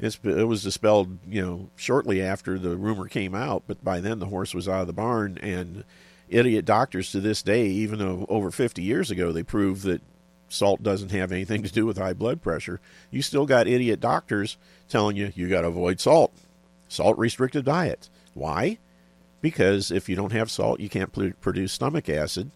It's, it was dispelled, you know, shortly after the rumor came out, but by then the horse was out of the barn. And idiot doctors to this day, even though over 50 years ago they proved that salt doesn't have anything to do with high blood pressure, you still got idiot doctors telling you you got to avoid salt. Salt restricted diet. Why? Because if you don't have salt, you can't produce stomach acid.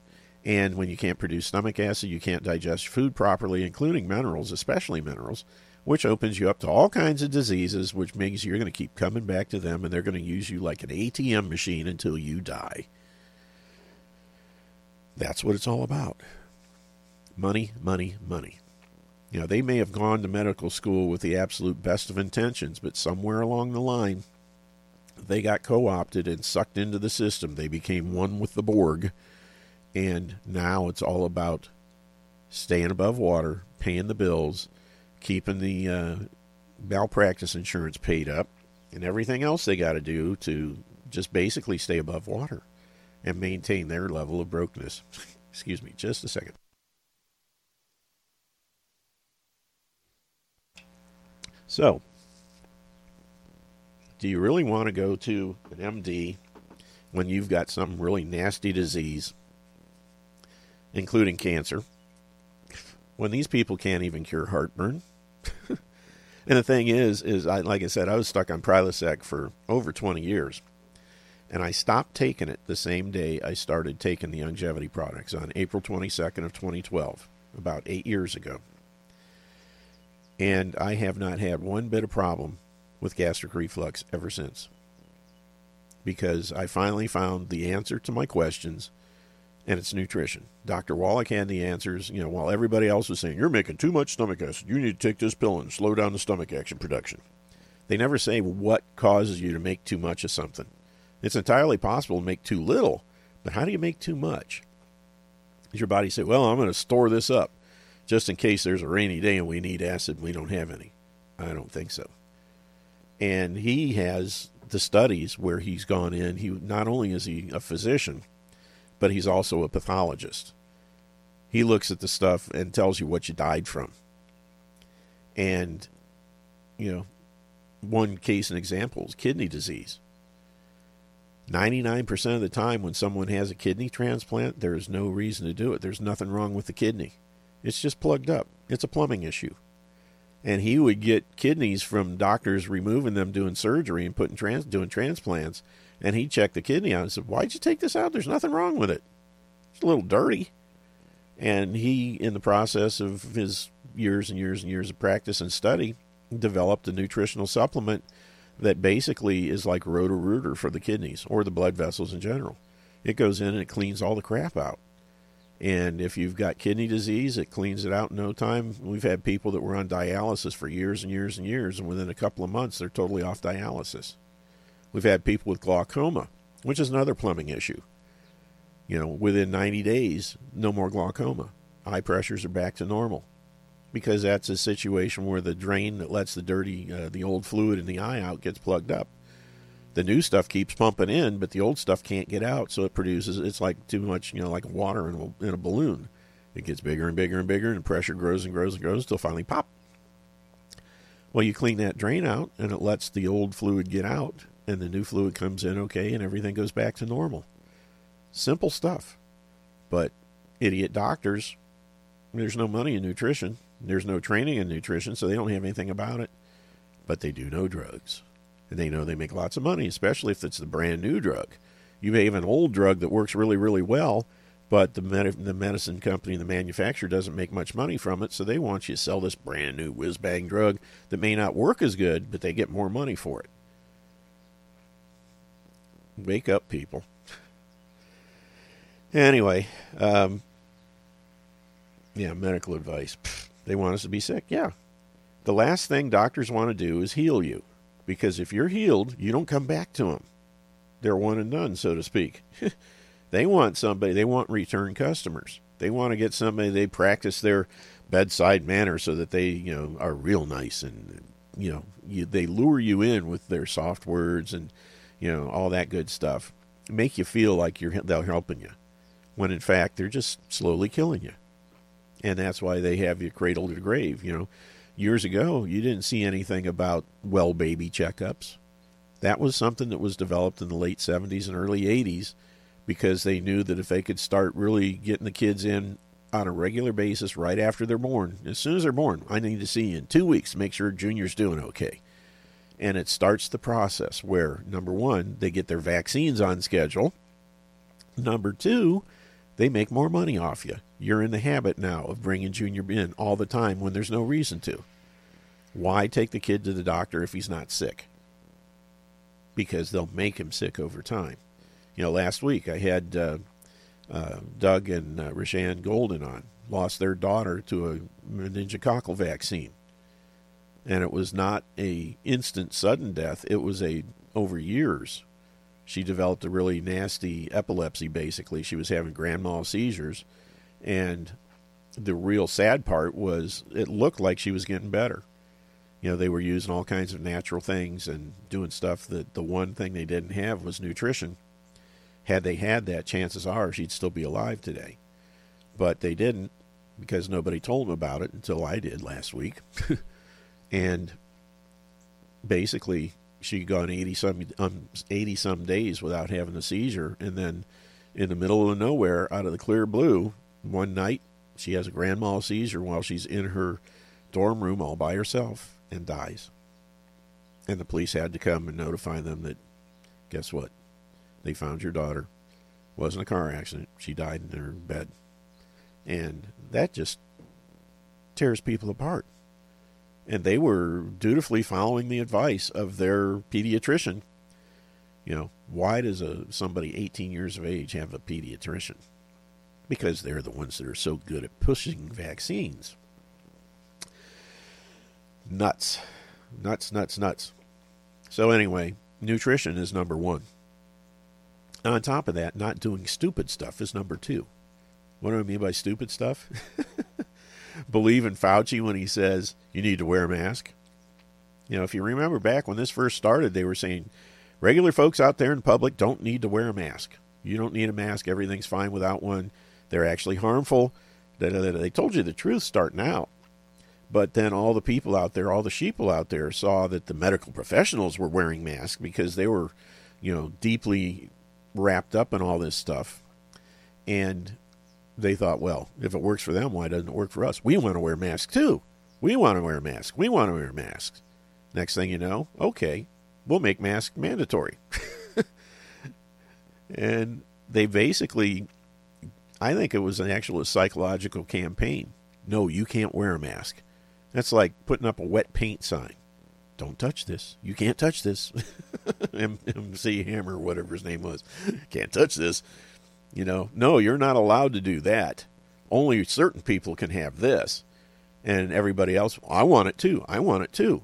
And when you can't produce stomach acid, you can't digest food properly, including minerals, especially minerals, which opens you up to all kinds of diseases, which means you're going to keep coming back to them and they're going to use you like an ATM machine until you die. That's what it's all about. Money, money, money. You know, they may have gone to medical school with the absolute best of intentions, but somewhere along the line, they got co opted and sucked into the system. They became one with the Borg. And now it's all about staying above water, paying the bills, keeping the uh, malpractice insurance paid up, and everything else they got to do to just basically stay above water and maintain their level of brokenness. Excuse me, just a second. So, do you really want to go to an MD when you've got some really nasty disease, including cancer, when these people can't even cure heartburn? and the thing is, is I, like I said, I was stuck on Prilosec for over 20 years. And I stopped taking it the same day I started taking the Youngevity products on April 22nd of 2012, about eight years ago. And I have not had one bit of problem with gastric reflux ever since. Because I finally found the answer to my questions, and it's nutrition. Dr. Wallach had the answers, you know, while everybody else was saying, You're making too much stomach acid. You need to take this pill and slow down the stomach action production. They never say what causes you to make too much of something. It's entirely possible to make too little, but how do you make too much? Does your body say, Well, I'm going to store this up just in case there's a rainy day and we need acid and we don't have any? I don't think so and he has the studies where he's gone in. He not only is he a physician, but he's also a pathologist. He looks at the stuff and tells you what you died from. And, you know, one case and example is kidney disease. 99% of the time, when someone has a kidney transplant, there is no reason to do it. There's nothing wrong with the kidney. It's just plugged up. It's a plumbing issue and he would get kidneys from doctors removing them doing surgery and putting trans doing transplants. And he checked the kidney out and said why'd you take this out? There's nothing wrong with it. It's a little dirty. And he in the process of his years and years and years of practice and study developed a nutritional supplement that basically is like roto-rooter for the kidneys or the blood vessels in general. It goes in and it cleans all the crap out and if you've got kidney disease, it cleans it out in no time. We've had people that were on dialysis for years and years and years, and within a couple of months, they're totally off dialysis. We've had people with glaucoma, which is another plumbing issue. You know, within 90 days, no more glaucoma. Eye pressures are back to normal because that's a situation where the drain that lets the dirty, uh, the old fluid in the eye out gets plugged up the new stuff keeps pumping in, but the old stuff can't get out, so it produces it's like too much, you know, like water in a, in a balloon. It gets bigger and bigger and bigger, and pressure grows and grows and grows until finally pop. Well, you clean that drain out, and it lets the old fluid get out, and the new fluid comes in okay, and everything goes back to normal. Simple stuff, but idiot doctors. There's no money in nutrition. There's no training in nutrition, so they don't have anything about it. But they do know drugs they know they make lots of money, especially if it's the brand new drug. You may have an old drug that works really, really well, but the med- the medicine company, the manufacturer, doesn't make much money from it, so they want you to sell this brand new whiz bang drug that may not work as good, but they get more money for it. Wake up, people. Anyway, um, yeah, medical advice. Pfft, they want us to be sick. Yeah. The last thing doctors want to do is heal you because if you're healed, you don't come back to them. They're one and done, so to speak. they want somebody, they want return customers. They want to get somebody, they practice their bedside manner so that they, you know, are real nice and, you know, you, they lure you in with their soft words and, you know, all that good stuff. Make you feel like you're they're helping you, when in fact they're just slowly killing you, and that's why they have you cradle to grave. You know, years ago you didn't see anything about well baby checkups. That was something that was developed in the late 70s and early 80s because they knew that if they could start really getting the kids in on a regular basis right after they're born, as soon as they're born, I need to see you in two weeks to make sure Junior's doing okay. And it starts the process where, number one, they get their vaccines on schedule. Number two, they make more money off you. You're in the habit now of bringing Junior in all the time when there's no reason to. Why take the kid to the doctor if he's not sick? Because they'll make him sick over time. You know, last week I had uh, uh, Doug and uh, Rashan Golden on, lost their daughter to a meningococcal vaccine and it was not a instant sudden death it was a over years she developed a really nasty epilepsy basically. She was having grand mal seizures and the real sad part was it looked like she was getting better. You know they were using all kinds of natural things and doing stuff that the one thing they didn't have was nutrition. Had they had that chances are she'd still be alive today. But they didn't because nobody told them about it until I did last week. And basically she gone 80 some um, 80 some days without having a seizure. And then in the middle of nowhere out of the clear blue one night she has a grand mal seizure while she's in her dorm room all by herself and dies. And the police had to come and notify them that guess what? They found your daughter. It wasn't a car accident. She died in her bed. And that just tears people apart and they were dutifully following the advice of their pediatrician. You know, why does a somebody 18 years of age have a pediatrician? Because they're the ones that are so good at pushing vaccines. Nuts. Nuts, nuts, nuts. So, anyway, nutrition is number one. On top of that, not doing stupid stuff is number two. What do I mean by stupid stuff? believe in Fauci when he says you need to wear a mask. You know, if you remember back when this first started, they were saying regular folks out there in public don't need to wear a mask. You don't need a mask. Everything's fine without one. They're actually harmful. They told you the truth starting out. But then all the people out there, all the sheeple out there, saw that the medical professionals were wearing masks because they were, you know, deeply wrapped up in all this stuff. And they thought, well, if it works for them, why doesn't it work for us? We want to wear masks too. We want to wear masks. We want to wear masks. Next thing you know, okay, we'll make masks mandatory. and they basically, I think it was an actual psychological campaign. No, you can't wear a mask. That's like putting up a wet paint sign. Don't touch this. You can't touch this. MC Hammer, whatever his name was, can't touch this. You know, no, you're not allowed to do that. Only certain people can have this. And everybody else, I want it too. I want it too.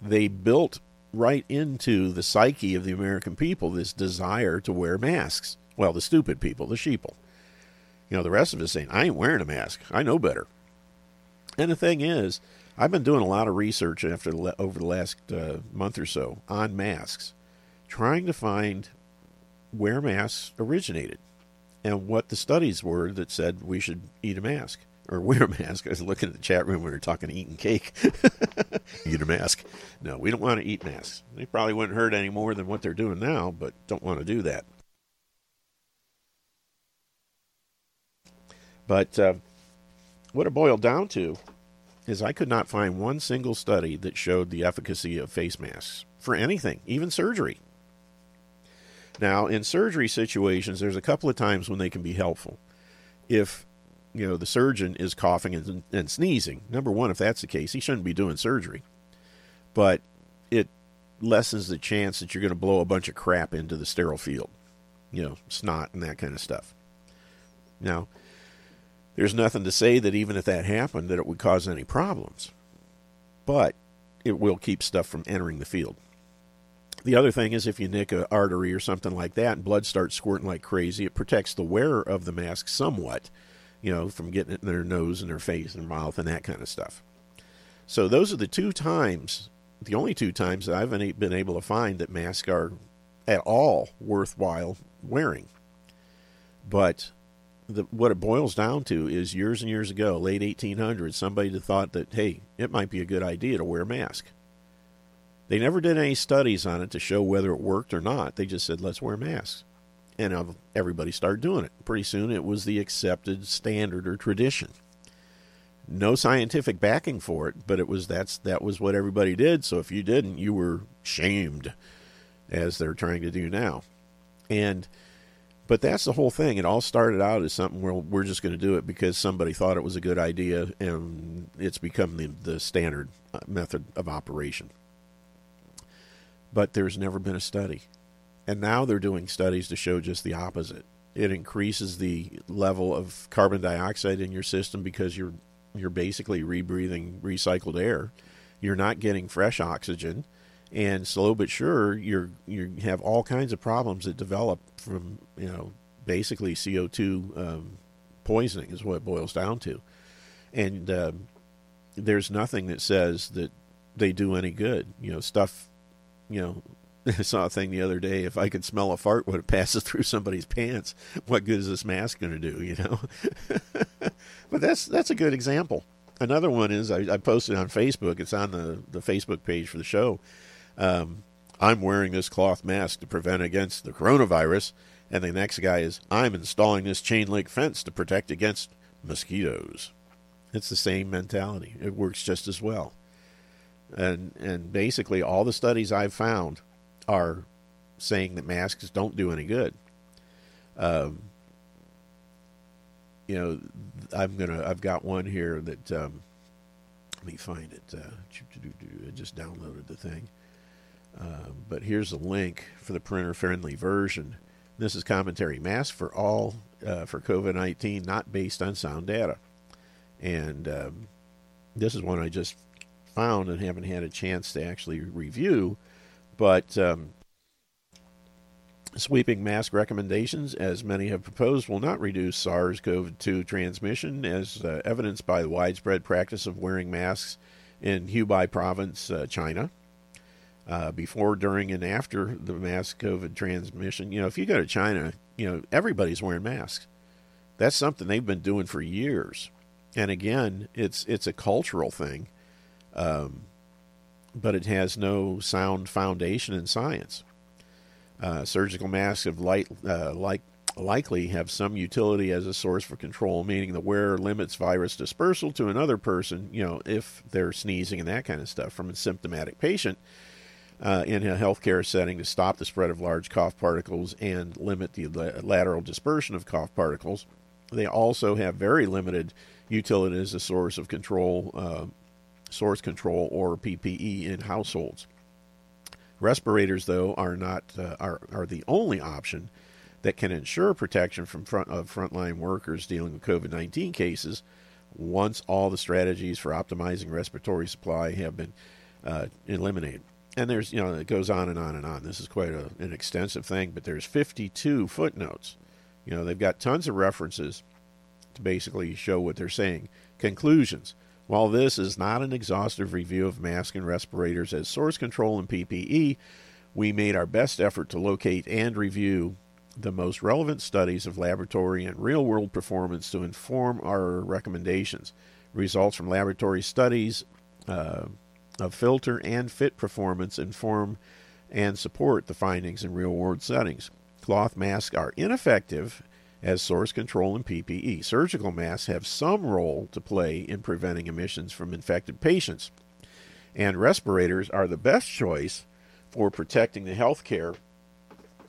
They built right into the psyche of the American people this desire to wear masks. Well, the stupid people, the sheeple. You know, the rest of us saying, I ain't wearing a mask. I know better. And the thing is, I've been doing a lot of research after over the last uh, month or so on masks, trying to find where masks originated and what the studies were that said we should eat a mask or wear a mask. I was looking at the chat room we were talking eating cake. eat a mask. No, we don't want to eat masks. They probably wouldn't hurt any more than what they're doing now, but don't want to do that. But uh, what it boiled down to is I could not find one single study that showed the efficacy of face masks for anything, even surgery. Now, in surgery situations, there's a couple of times when they can be helpful. If you know the surgeon is coughing and, and sneezing, number one, if that's the case, he shouldn't be doing surgery. But it lessens the chance that you're going to blow a bunch of crap into the sterile field, you know, snot and that kind of stuff. Now, there's nothing to say that even if that happened, that it would cause any problems, but it will keep stuff from entering the field. The other thing is if you nick an artery or something like that and blood starts squirting like crazy, it protects the wearer of the mask somewhat, you know, from getting it in their nose and their face and mouth and that kind of stuff. So those are the two times, the only two times that I've been able to find that masks are at all worthwhile wearing. But the, what it boils down to is years and years ago, late 1800s, somebody thought that, hey, it might be a good idea to wear a mask. They never did any studies on it to show whether it worked or not. They just said, let's wear masks. And everybody started doing it. Pretty soon it was the accepted standard or tradition. No scientific backing for it, but it was that's that was what everybody did. So if you didn't, you were shamed, as they're trying to do now. And but that's the whole thing. It all started out as something where we're just going to do it because somebody thought it was a good idea, and it's become the, the standard uh, method of operation but there's never been a study. And now they're doing studies to show just the opposite. It increases the level of carbon dioxide in your system because you're you're basically rebreathing recycled air. You're not getting fresh oxygen, and slow but sure, you're you have all kinds of problems that develop from you know basically CO two um, poisoning is what it boils down to, and um, there's nothing that says that they do any good. You know, stuff you know, I saw a thing the other day. If I could smell a fart when it passes through somebody's pants, what good is this mask going to do? You know, but that's that's a good example. Another one is I, I, posted on Facebook. It's on the the Facebook page for the show. Um, I'm wearing this cloth mask to prevent against the coronavirus, and the next guy is I'm installing this chain link fence to protect against mosquitoes. It's the same mentality. It works just as well and and basically all the studies I've found are saying that masks don't do any good. Um, you know, I'm gonna. I've got one here that. Um, let me find it. Uh, I just downloaded the thing. Uh, but here's a link for the printer-friendly version. This is commentary. mask for all uh, for COVID-19, not based on sound data. And um, this is one I just found and haven't had a chance to actually review. But um, sweeping mask recommendations, as many have proposed, will not reduce SARS CoV 2 transmission, as uh, evidenced by the widespread practice of wearing masks in Hubei province, uh, China. Uh, before, during, and after the mass COVID transmission. You know, if you go to China, you know, everybody's wearing masks. That's something they've been doing for years. And again, it's it's a cultural thing um, but it has no sound foundation in science. Uh, surgical masks have light, uh, like, likely have some utility as a source for control, meaning the wearer limits virus dispersal to another person, you know, if they're sneezing and that kind of stuff from a symptomatic patient uh, in a healthcare setting to stop the spread of large cough particles and limit the lateral dispersion of cough particles. They also have very limited utility as a source of control uh, source control or PPE in households. Respirators, though, are not uh, are are the only option that can ensure protection from front of frontline workers dealing with COVID-19 cases. Once all the strategies for optimizing respiratory supply have been uh, eliminated, and there's you know it goes on and on and on. This is quite a, an extensive thing, but there's 52 footnotes. You know they've got tons of references to basically show what they're saying. Conclusions. While this is not an exhaustive review of masks and respirators as source control and PPE, we made our best effort to locate and review the most relevant studies of laboratory and real world performance to inform our recommendations. Results from laboratory studies uh, of filter and fit performance inform and support the findings in real world settings. Cloth masks are ineffective as source control and PPE. Surgical masks have some role to play in preventing emissions from infected patients, and respirators are the best choice for protecting the healthcare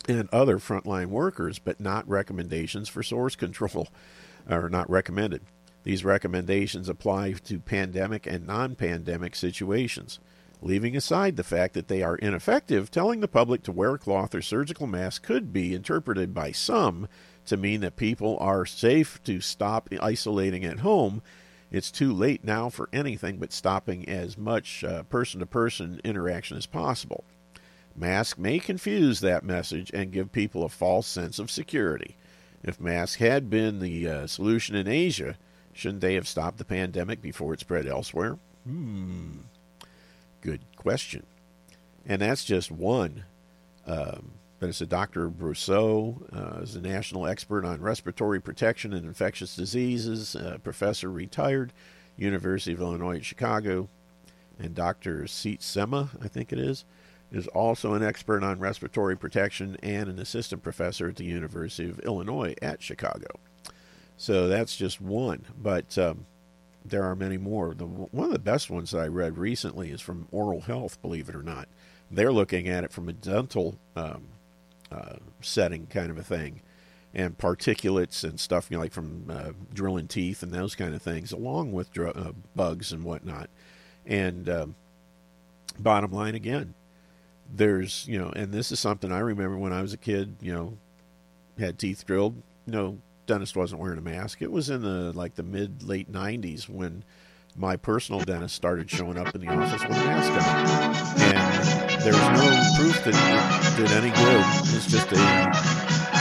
and other frontline workers, but not recommendations for source control, are not recommended. These recommendations apply to pandemic and non pandemic situations. Leaving aside the fact that they are ineffective, telling the public to wear cloth or surgical mask could be interpreted by some to mean that people are safe to stop isolating at home. It's too late now for anything but stopping as much person to person interaction as possible. Masks may confuse that message and give people a false sense of security. If masks had been the uh, solution in Asia, shouldn't they have stopped the pandemic before it spread elsewhere? Hmm. Good question. And that's just one. Um, but it's a Dr. Brosseau, uh, is a national expert on respiratory protection and infectious diseases, uh, professor retired, University of Illinois at Chicago. And Dr. Sietsema, I think it is, is also an expert on respiratory protection and an assistant professor at the University of Illinois at Chicago. So that's just one, but um, there are many more. The, one of the best ones that I read recently is from Oral Health, believe it or not. They're looking at it from a dental um, uh, setting, kind of a thing, and particulates and stuff, you know, like from uh, drilling teeth and those kind of things, along with dr- uh, bugs and whatnot. And um, bottom line again, there's you know, and this is something I remember when I was a kid. You know, had teeth drilled. No dentist wasn't wearing a mask. It was in the like the mid late '90s when my personal dentist started showing up in the office with a mask on, and there was no proof that it did any good. It's just a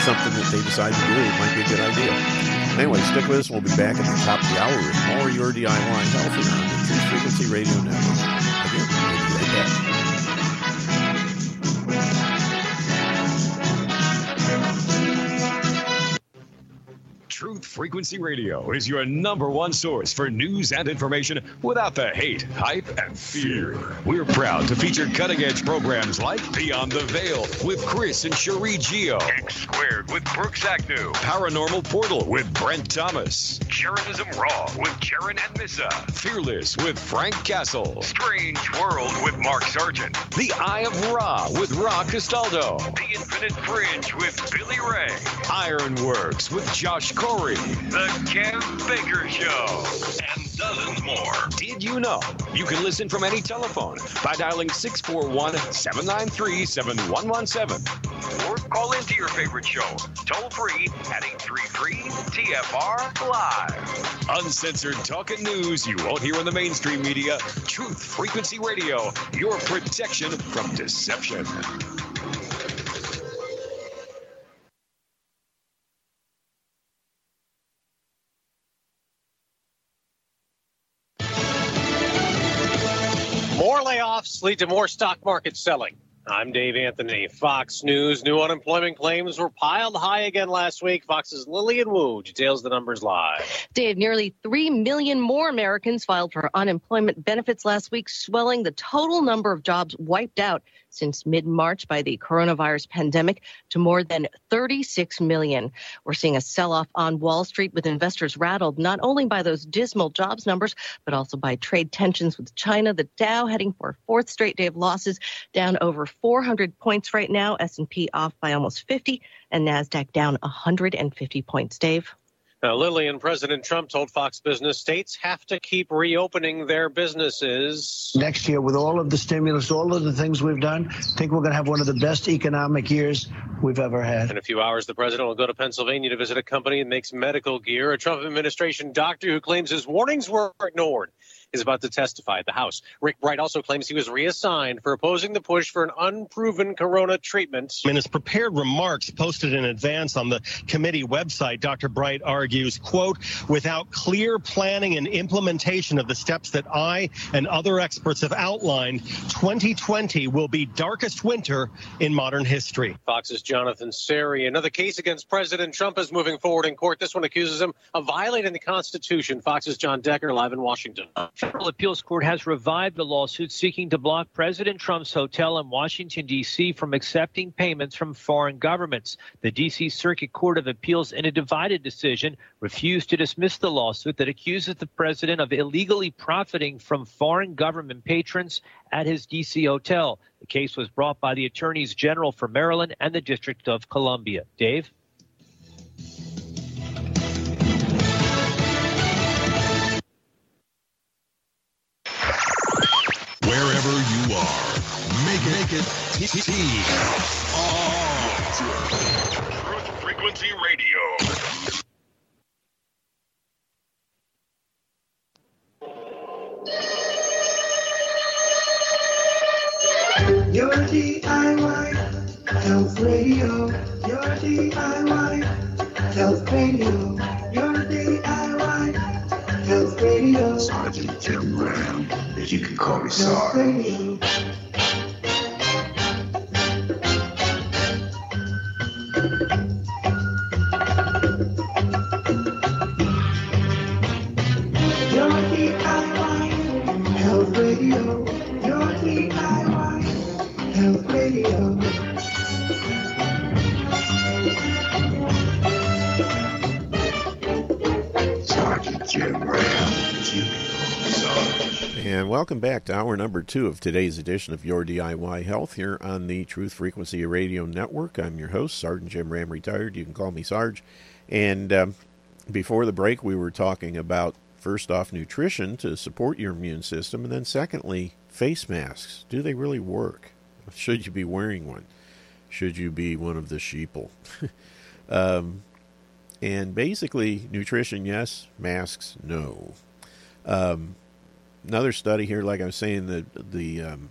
something that they decided to do. It might be a good idea. Anyway, stick with us. We'll be back at the top of the hour with more Your DIY Health here on the Truth Frequency Radio Network. Truth Frequency Radio is your number one source for news and information without the hate, hype, and fear. We're proud to feature cutting edge programs like Beyond the Veil with Chris and Cherie Geo, X Squared with Brooks Agnew, Paranormal Portal with Brent Thomas, Sharonism Raw with Jaron and Missa, Fearless with Frank Castle, Strange World with Mark Sargent, The Eye of Ra with Ra Castaldo, The Infinite Fringe with Billy Ray, Ironworks with Josh Corey, The Kev Baker Show, and dozens more. Did you know you can listen from any telephone by dialing 641 793 7117 or call into your favorite show toll free at 833 TFR Live. Uncensored talk and news you won't hear in the mainstream media. Truth Frequency Radio, your protection from deception. Lead to more stock market selling. I'm Dave Anthony. Fox News new unemployment claims were piled high again last week. Fox's Lillian Wu details the numbers live. Dave, nearly 3 million more Americans filed for unemployment benefits last week, swelling the total number of jobs wiped out since mid March by the coronavirus pandemic to more than 36 million. We're seeing a sell off on Wall Street with investors rattled not only by those dismal jobs numbers, but also by trade tensions with China. The Dow heading for a fourth straight day of losses, down over 400 points right now. S&P off by almost 50 and Nasdaq down 150 points. Dave. Now, Lillian, President Trump told Fox Business states have to keep reopening their businesses. Next year, with all of the stimulus, all of the things we've done, I think we're going to have one of the best economic years we've ever had. In a few hours, the president will go to Pennsylvania to visit a company that makes medical gear. A Trump administration doctor who claims his warnings were ignored is about to testify at the House. Rick Bright also claims he was reassigned for opposing the push for an unproven corona treatment. In his prepared remarks posted in advance on the committee website, Dr. Bright argues, quote, without clear planning and implementation of the steps that I and other experts have outlined, 2020 will be darkest winter in modern history. Fox's Jonathan Serrie. Another case against President Trump is moving forward in court. This one accuses him of violating the Constitution. Fox's John Decker live in Washington. Federal appeals court has revived the lawsuit seeking to block President Trump's hotel in Washington, D.C. from accepting payments from foreign governments. The D.C. Circuit Court of Appeals, in a divided decision, refused to dismiss the lawsuit that accuses the president of illegally profiting from foreign government patrons at his D.C. hotel. The case was brought by the attorneys general for Maryland and the District of Columbia. Dave? Target T. Truth Frequency Radio. Your DIY Health Radio. Your DIY Health Radio. Your DIY Health Radio. Sergeant Jim Ram, but you can call me Health Sarge. And welcome back to hour number two of today's edition of Your DIY Health here on the Truth Frequency Radio Network. I'm your host, Sergeant Jim Ram, retired. You can call me Sarge. And um, before the break, we were talking about first off nutrition to support your immune system, and then secondly, face masks. Do they really work? Should you be wearing one? Should you be one of the sheeple? um, and basically, nutrition, yes. Masks, no. Um, another study here, like I was saying, the the um,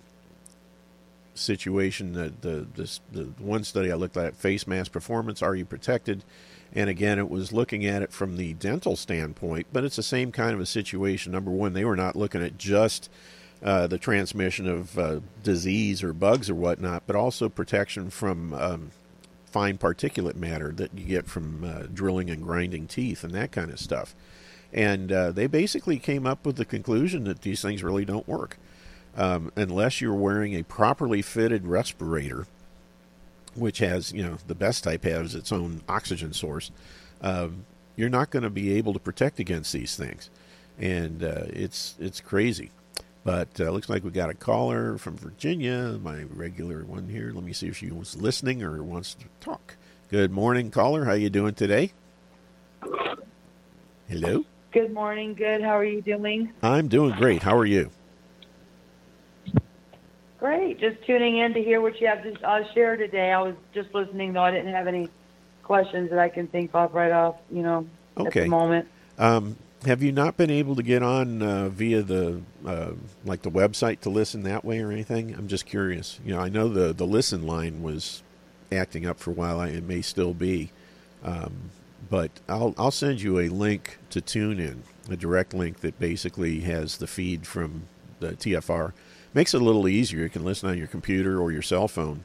situation that the this the one study I looked at face mask performance. Are you protected? And again, it was looking at it from the dental standpoint, but it's the same kind of a situation. Number one, they were not looking at just uh, the transmission of uh, disease or bugs or whatnot, but also protection from um, fine particulate matter that you get from uh, drilling and grinding teeth and that kind of stuff. And uh, they basically came up with the conclusion that these things really don't work um, unless you're wearing a properly fitted respirator, which has, you know, the best type has its own oxygen source. Um, you're not going to be able to protect against these things, and uh, it's it's crazy. But uh, looks like we got a caller from Virginia, my regular one here. Let me see if she was listening or wants to talk. Good morning, caller. How you doing today? Hello. Good morning. Good. How are you doing? I'm doing great. How are you? Great. Just tuning in to hear what you have to uh, share today. I was just listening, though. I didn't have any questions that I can think of right off, you know, at Okay. the moment. Um, have you not been able to get on uh, via the uh, like the website to listen that way or anything? I'm just curious. You know, I know the the listen line was acting up for a while. I, it may still be, um, but I'll I'll send you a link to tune in, a direct link that basically has the feed from the TFR. Makes it a little easier. You can listen on your computer or your cell phone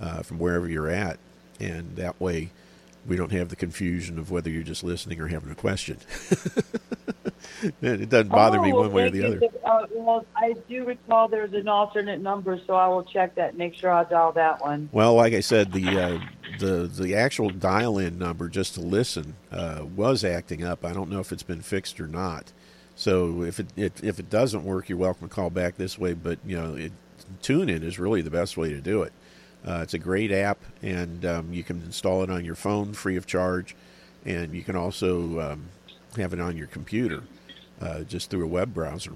uh, from wherever you're at, and that way we don't have the confusion of whether you're just listening or having a question. it doesn't bother me Oh, well, one way or the you. other. Uh, well, I do recall there's an alternate number, so I will check that and make sure I dial that one. Well, like I said, the uh, the the actual dial-in number just to listen uh, was acting up. I don't know if it's been fixed or not. So if it, it if it doesn't work, you're welcome to call back this way. But you know, it, TuneIn is really the best way to do it. Uh, it's a great app, and um, you can install it on your phone free of charge, and you can also um, have it on your computer uh, just through a web browser.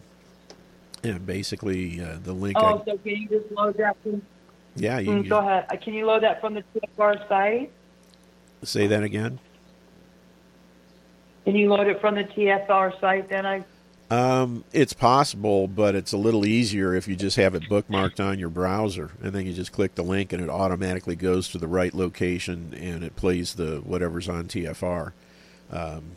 And basically, uh, the link. I- Oh, so can you just load that from? yeah, you, Mm, go ahead. Uh, Can you load that from the TFR site? say that again. Can you load it from the TFR site? Then I. Um, it's possible, but it's a little easier if you just have it bookmarked on your browser, and then you just click the link, and it automatically goes to the right location, and it plays the whatever's on TFR. Um,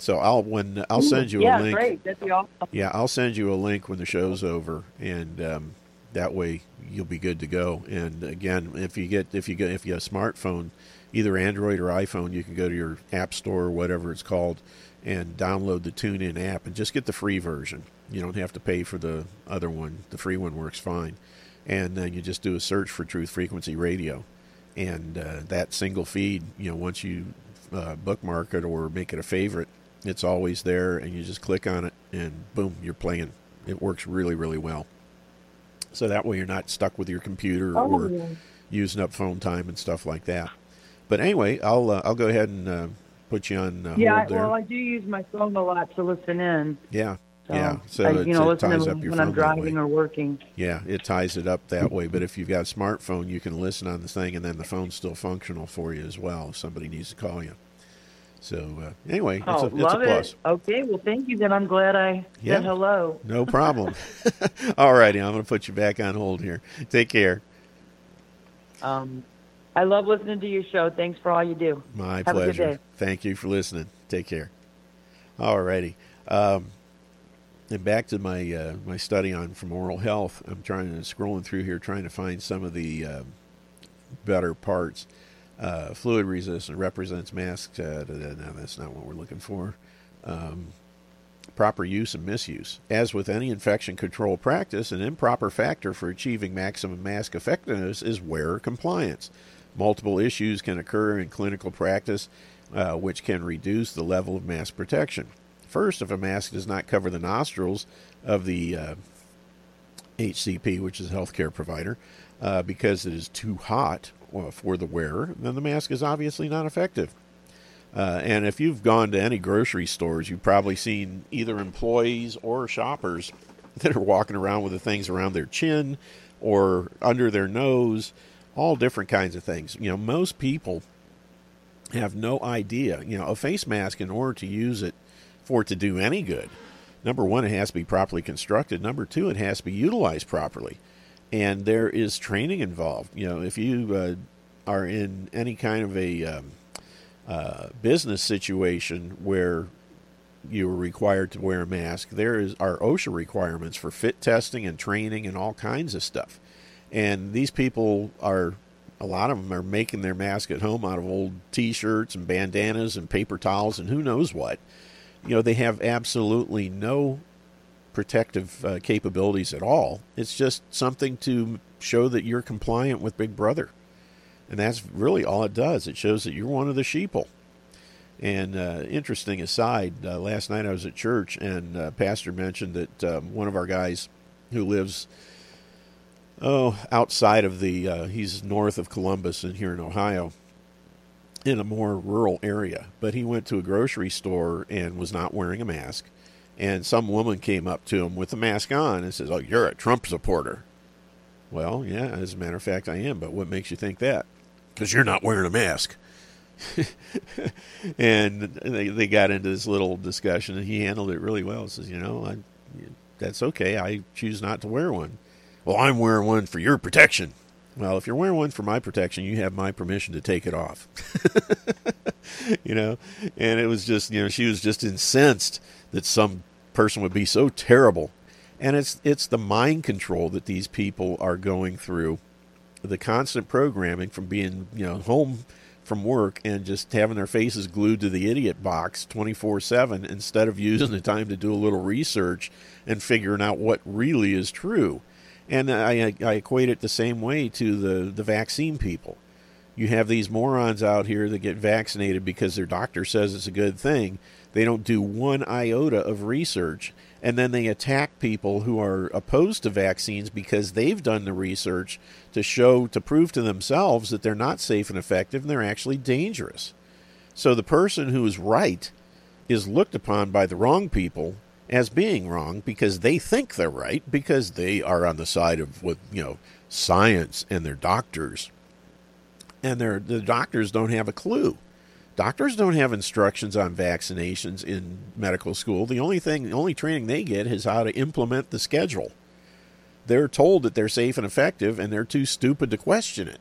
so I'll when I'll send you yeah, a link. great. That'd be awesome. Yeah, I'll send you a link when the show's over, and um, that way you'll be good to go. And again, if you get if you get if you have a smartphone, either Android or iPhone, you can go to your app store or whatever it's called, and download the TuneIn app and just get the free version. You don't have to pay for the other one. The free one works fine. And then you just do a search for Truth Frequency Radio, and uh, that single feed, you know, once you uh, bookmark it or make it a favorite, it's always there, and you just click on it, and boom, you're playing. It works really, really well. So that way, you're not stuck with your computer Oh, or yeah. using up phone time and stuff like that. But anyway, I'll uh, I'll go ahead and uh, put you on uh, yeah, hold there. well, I do use my phone a lot to listen in. yeah. So, yeah, so I, you know, it ties up your when I'm phone way. driving or working. Yeah, it ties it up that way. But if you've got a smartphone, you can listen on the thing, and then the phone's still functional for you as well. If somebody needs to call you. So uh, anyway, Oh, it's a, it's a plus. it. Okay, well, thank you. Then I'm glad I Yeah. said hello. No problem. All righty, I'm going to put you back on hold here. Take care. Um, I love listening to your show. Thanks for all you do. My Have A good pleasure. day. Thank you for listening. Take care. All righty. Um, and back to my uh, my study on from oral health. I'm trying to scrolling through here, trying to find some of the uh, better parts. Uh, fluid resistant represents masks. Uh, no, that's not what we're looking for. Um, proper use and misuse. As with any infection control practice, an improper factor for achieving maximum mask effectiveness is wearer compliance. Multiple issues can occur in clinical practice, uh, which can reduce the level of mask protection. First, if a mask does not cover the nostrils of the uh, HCP, which is a healthcare provider, uh, because it is too hot uh, for the wearer, then the mask is obviously not effective. Uh, and if you've gone to any grocery stores, you've probably seen either employees or shoppers that are walking around with the things around their chin or under their nose, all different kinds of things. You know, most people have no idea. You know, a face mask, in order to use it for it to do any good, number one, it has to be properly constructed. Number two, it has to be utilized properly. And there is training involved. You know, if you uh, are in any kind of a um, uh, business situation where you are required to wear a mask, there is our OSHA requirements for fit testing and training and all kinds of stuff. And these people are a lot of them are making their mask at home out of old T-shirts and bandanas and paper towels and who knows what. You know, they have absolutely no protective uh, capabilities at all. It's just something to show that you're compliant with Big Brother. And that's really all it does. It shows that you're one of the sheeple. And uh, interesting aside, uh, last night I was at church and uh, Pastor mentioned that um, one of our guys who lives oh outside of the uh, he's north of Columbus and here in Ohio in a more rural area, but he went to a grocery store and was not wearing a mask. And some woman came up to him with a mask on and says, "Oh, you're a Trump supporter." Well, yeah, as a matter of fact, I am. But what makes you think that? Because you're not wearing a mask. and they, they got into this little discussion, and he handled it really well. He says, "You know, I, that's okay. I choose not to wear one." Well, I'm wearing one for your protection. Well, if you're wearing one for my protection, you have my permission to take it off. you know, and it was just, you know, she was just incensed that some person would be so terrible. And it's it's the mind control that these people are going through, the constant programming from being, you know, home from work and just having their faces glued to the idiot box 24/7 instead of using the time to do a little research and figuring out what really is true. And I, I equate it the same way to the, the vaccine people. You have these morons out here that get vaccinated because their doctor says it's a good thing. They don't do one iota of research. And then they attack people who are opposed to vaccines because they've done the research to show, to prove to themselves that they're not safe and effective and they're actually dangerous. So the person who is right is looked upon by the wrong people as being wrong because they think they're right because they are on the side of what you know science and their doctors and their the doctors don't have a clue doctors don't have instructions on vaccinations in medical school. The only thing the only training they get is how to implement the schedule. They're told that they're safe and effective and they're too stupid to question it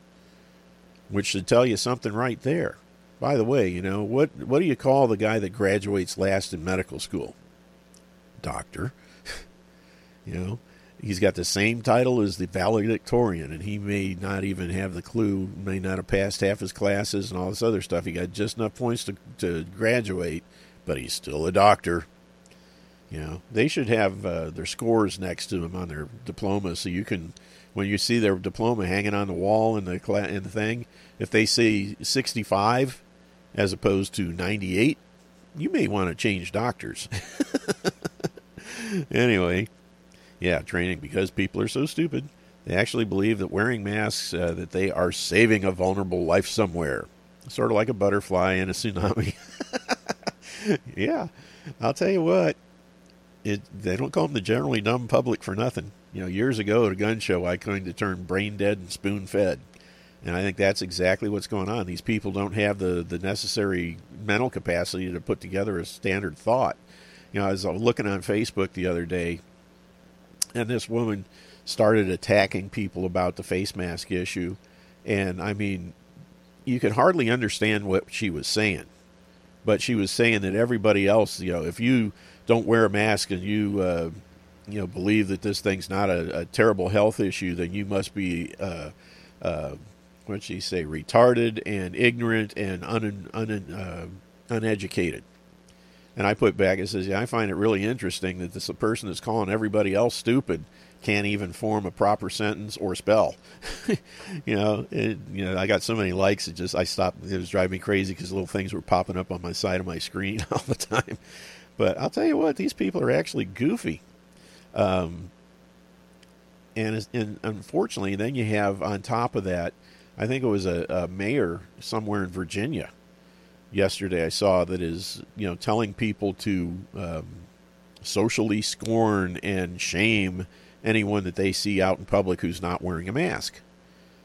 which should tell you something right there. By the way you know what what do you call the guy that graduates last in medical school? Doctor. you know, he's got the same title as the valedictorian, and he may not even have the clue, may not have passed half his classes and all this other stuff. He got just enough points to, to graduate, but he's still a doctor. You know, they should have uh, their scores next to them on their diploma, so you can, when you see their diploma hanging on the wall in the cla- in the thing, if they say sixty five as opposed to ninety eight, you may want to change doctors. anyway, yeah, training because people are so stupid. They actually believe that wearing masks uh, that they are saving a vulnerable life somewhere, sort of like a butterfly in a tsunami. yeah, I'll tell you what. it they don't call them the generally dumb public for nothing. You know, years ago at a gun show, I coined the term brain dead and spoon fed. And I think that's exactly what's going on. These people don't have the, the necessary mental capacity to put together a standard thought. You know, I was looking on Facebook the other day, and this woman started attacking people about the face mask issue. And I mean, you could hardly understand what she was saying. But she was saying that everybody else, you know, if you don't wear a mask and you, uh, you know, believe that this thing's not a, a terrible health issue, then you must be, uh, uh, what she say, retarded and ignorant and un, un, uh, uneducated. And I put back and says, yeah, I find it really interesting that this person that's calling everybody else stupid can't even form a proper sentence or spell. you know, it, you know, I got so many likes. It just I stopped. It was driving me crazy because little things were popping up on my side of my screen all the time. But I'll tell you what, these people are actually goofy. Um, and, and unfortunately, then you have on top of that, I think it was a, a mayor somewhere in Virginia yesterday I saw that is you know telling people to um, socially scorn and shame anyone that they see out in public who's not wearing a mask.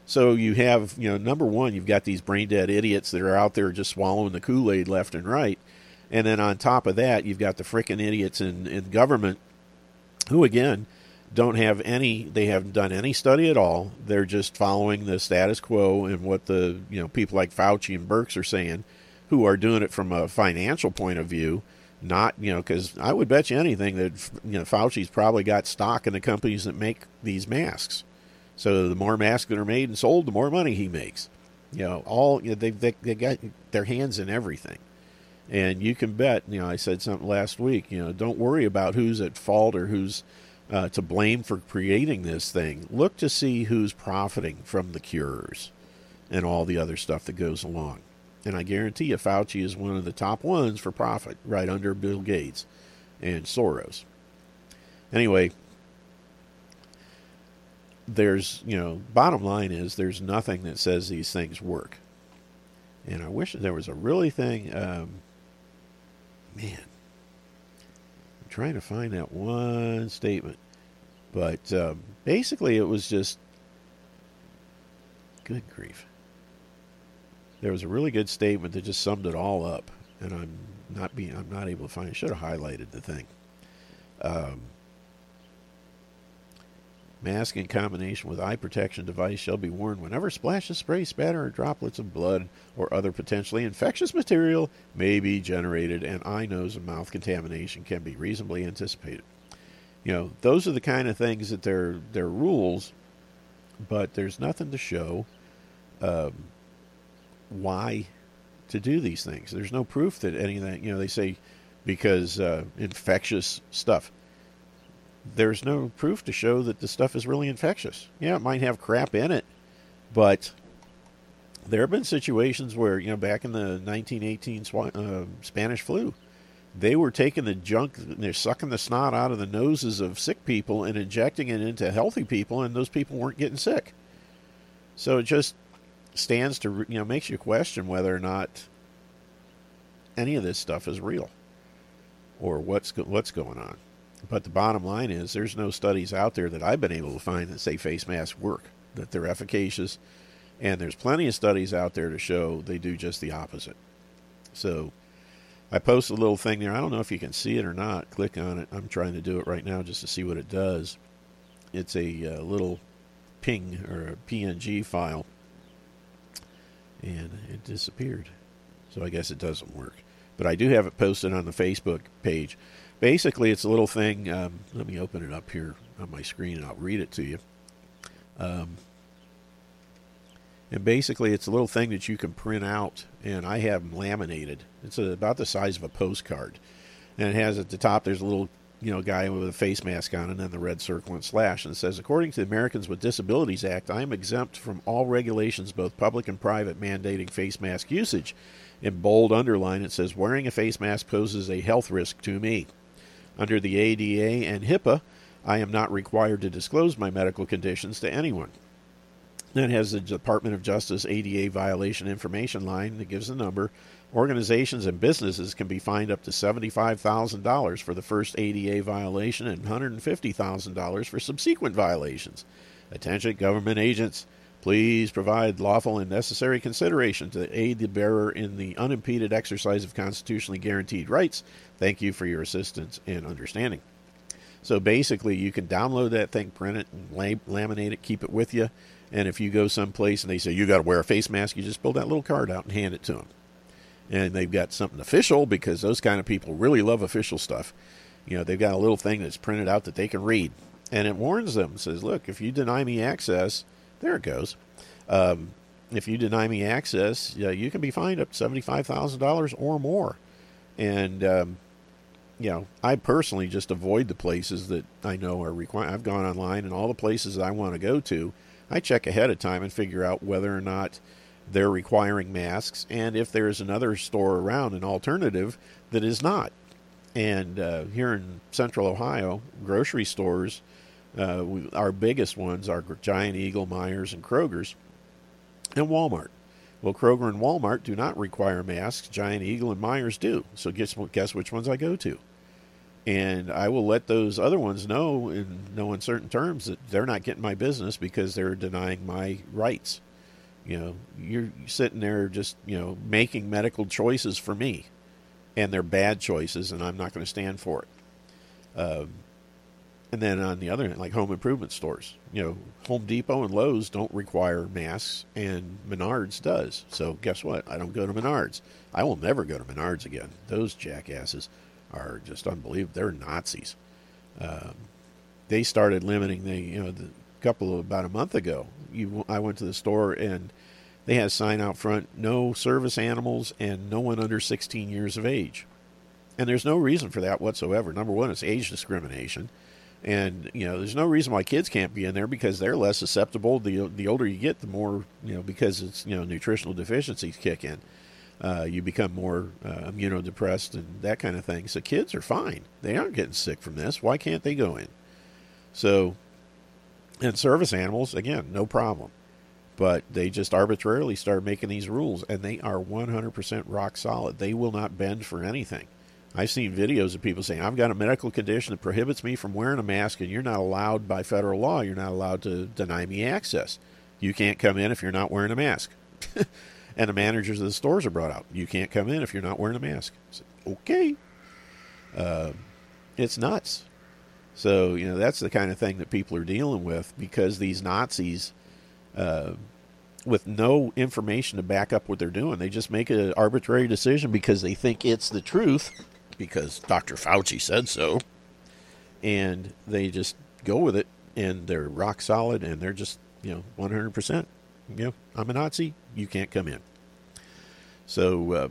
So you have you know number one you've got these brain dead idiots that are out there just swallowing the Kool Aid left and right, and then on top of that you've got the freaking idiots in, in government who again don't have any they haven't done any study at all. They're just following the status quo and what the you know people like Fauci and Birx are saying who are doing it from a financial point of view, not you know because I would bet you anything that you know Fauci's probably got stock in the companies that make these masks. So the more masks that are made and sold, the more money he makes. You know, all you know, they they they got their hands in everything, and you can bet. You know, I said something last week. You know, don't worry about who's at fault or who's uh, to blame for creating this thing. Look to see who's profiting from the cures and all the other stuff that goes along. And I guarantee you, Fauci is one of the top ones for profit, right under Bill Gates and Soros. Anyway, there's, you know, bottom line is there's nothing that says these things work. And I wish there was a really thing, um, man, I'm trying to find that one statement. But um, basically, it was just, good grief there was a really good statement that just summed it all up, and I'm not being I'm not able to find it. Should have highlighted the thing. Um, mask in combination with eye protection device shall be worn whenever splashes, spray, spatter, or droplets of blood or other potentially infectious material may be generated, and eye, nose, and mouth contamination can be reasonably anticipated. You know, those are the kind of things that they're they're rules, but there's nothing to show. Um, why to do these things. There's no proof that any of that, you know, they say because uh, infectious stuff. There's no proof to show that the stuff is really infectious. Yeah, it might have crap in it, but there have been situations where, you know, back in the 1918 uh, Spanish flu, they were taking the junk, they're sucking the snot out of the noses of sick people and injecting it into healthy people, and those people weren't getting sick. So it just stands to you know makes you question whether or not any of this stuff is real or what's what's going on. But the bottom line is there's no studies out there that I've been able to find that say face masks work, that they're efficacious, and there's plenty of studies out there to show they do just the opposite. So I posted a little thing there. I don't know if you can see it or not. Click on it. I'm trying to do it right now just to see what it does. It's a uh, little ping or a PNG file and it disappeared. So I guess it doesn't work. But I do have it posted on the Facebook page. Basically, it's a little thing. Um, let me open it up here on my screen and I'll read it to you. Um, and basically, it's a little thing that you can print out, and I have them laminated. It's about the size of a postcard. And it has at the top, there's a little you know, guy with a face mask on and then the red circle and slash. And it says, according to the Americans with Disabilities Act, I am exempt from all regulations, both public and private, mandating face mask usage. In bold underline, it says, wearing a face mask poses a health risk to me. Under the ADA and HIPAA, I am not required to disclose my medical conditions to anyone. Then has the Department of Justice ADA violation information line that gives the number Organizations and businesses can be fined up to $75,000 for the first ADA violation and $150,000 for subsequent violations. Attention, government agents. Please provide lawful and necessary consideration to aid the bearer in the unimpeded exercise of constitutionally guaranteed rights. Thank you for your assistance and understanding. So basically, you can download that thing, print it, and laminate it, keep it with you. And if you go someplace and they say you got to wear a face mask, you just pull that little card out and hand it to them. And they've got something official because those kind of people really love official stuff. You know, they've got a little thing that's printed out that they can read, and it warns them. Says, look, if you deny me access, there it goes. Um, if you deny me access, yeah, you can be fined up seventy-five thousand dollars or more. And um, you know, I personally just avoid the places that I know are required. I've gone online and all the places I want to go to, I check ahead of time and figure out whether or not they're requiring masks and if there's another store around, an alternative that is not. And uh, here in Central Ohio, grocery stores, uh, we, our biggest ones are Giant Eagle, Meijers, and Kroger's, and Walmart. Well, Kroger and Walmart do not require masks. Giant Eagle and Meijers do. So guess guess which ones I go to. And I will let those other ones know in no uncertain terms that they're not getting my business because they're denying my rights. You know, you're sitting there just, you know, making medical choices for me. And they're bad choices, and I'm not going to stand for it. Um, and then on the other hand, like home improvement stores, you know, Home Depot and Lowe's don't require masks, and Menards does. So guess what? I don't go to Menards. I will never go to Menards again. Those jackasses are just unbelievable. They're Nazis. Um, they started limiting the you know the couple of about a month ago. You, I went to the store and they had a sign out front: no service animals and no one under 16 years of age. And there's no reason for that whatsoever. Number one, it's age discrimination, and you know there's no reason why kids can't be in there because they're less susceptible. The the older you get, the more you know because it's you know nutritional deficiencies kick in uh, you become more uh, immunodepressed and that kind of thing. So kids are fine; they aren't getting sick from this. Why can't they go in? So, and service animals again, no problem. But they just arbitrarily start making these rules, and they are 100% rock solid. They will not bend for anything. I've seen videos of people saying, I've got a medical condition that prohibits me from wearing a mask, and you're not allowed by federal law, you're not allowed to deny me access. You can't come in if you're not wearing a mask. and the managers of the stores are brought out. You can't come in if you're not wearing a mask. Said, okay. Uh, it's nuts. So, you know, that's the kind of thing that people are dealing with because these Nazis, uh, with no information to back up what they're doing, they just make an arbitrary decision because they think it's the truth, because Dr. Fauci said so, and they just go with it, and they're rock solid, and they're just, you know, 100% you know, I'm a Nazi, you can't come in. So uh,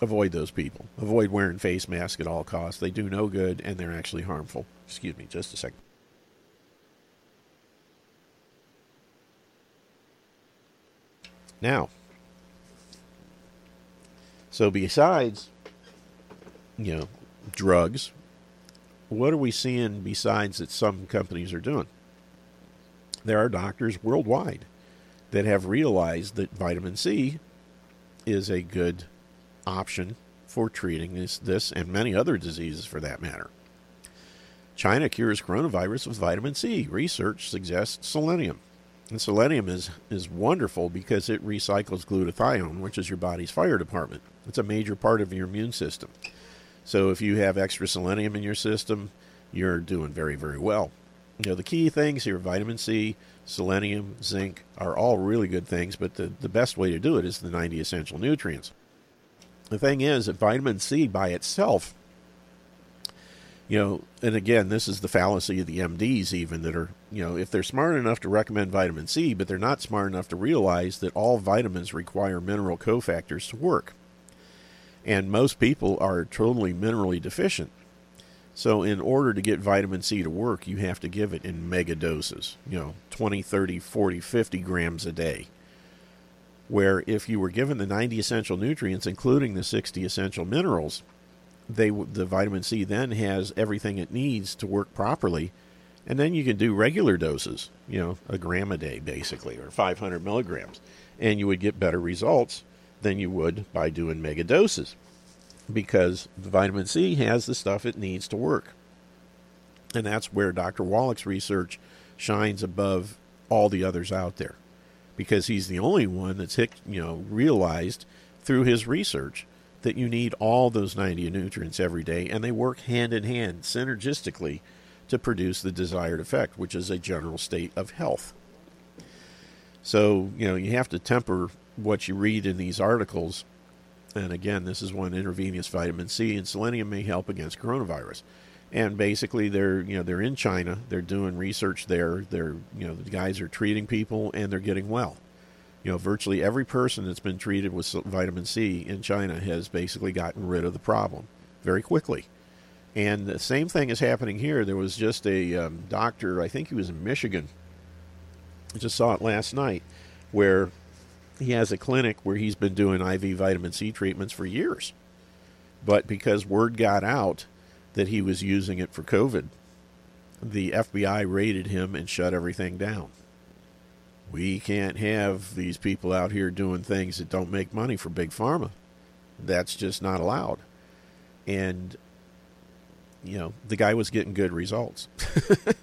avoid those people. Avoid wearing face masks at all costs. They do no good and they're actually harmful. Excuse me, just a second. Now, so besides, you know, drugs, what are we seeing besides that some companies are doing? there are doctors worldwide that have realized that vitamin C is a good option for treating this, this and many other diseases for that matter. China cures coronavirus with vitamin C. Research suggests selenium. And selenium is, is wonderful because it recycles glutathione, which is your body's fire department. It's a major part of your immune system. So if you have extra selenium in your system, you're doing very, very well. You know, the key things here vitamin C, selenium, zinc are all really good things, but the, the best way to do it is the 90 essential nutrients. The thing is that vitamin C by itself, you know, and again, this is the fallacy of the MDs, even that are, you know, if they're smart enough to recommend vitamin C, but they're not smart enough to realize that all vitamins require mineral cofactors to work. And most people are totally minerally deficient. So, in order to get vitamin C to work, you have to give it in mega doses, you know, 20, 30, 40, 50 grams a day. Where if you were given the 90 essential nutrients, including the 60 essential minerals, they the vitamin C then has everything it needs to work properly. And then you can do regular doses, you know, a gram a day basically, or 500 milligrams, and you would get better results than you would by doing mega doses because the vitamin C has the stuff it needs to work. And that's where Dr. Wallach's research shines above all the others out there because he's the only one that's hit, you know realized through his research that you need all those 90 nutrients every day and they work hand in hand synergistically to produce the desired effect, which is a general state of health. So, you know, you have to temper what you read in these articles. And again, this is one intravenous vitamin C and selenium may help against coronavirus. And basically, they're you know they're in China. They're doing research there. They're you know the guys are treating people and they're getting well. You know, virtually every person that's been treated with vitamin C in China has basically gotten rid of the problem very quickly. And the same thing is happening here. There was just a um, doctor, I think he was in Michigan. I just saw it last night, where he has a clinic where he's been doing IV vitamin C treatments for years. But because word got out that he was using it for COVID, the FBI raided him and shut everything down. We can't have these people out here doing things that don't make money for Big Pharma. That's just not allowed. And you know, the guy was getting good results.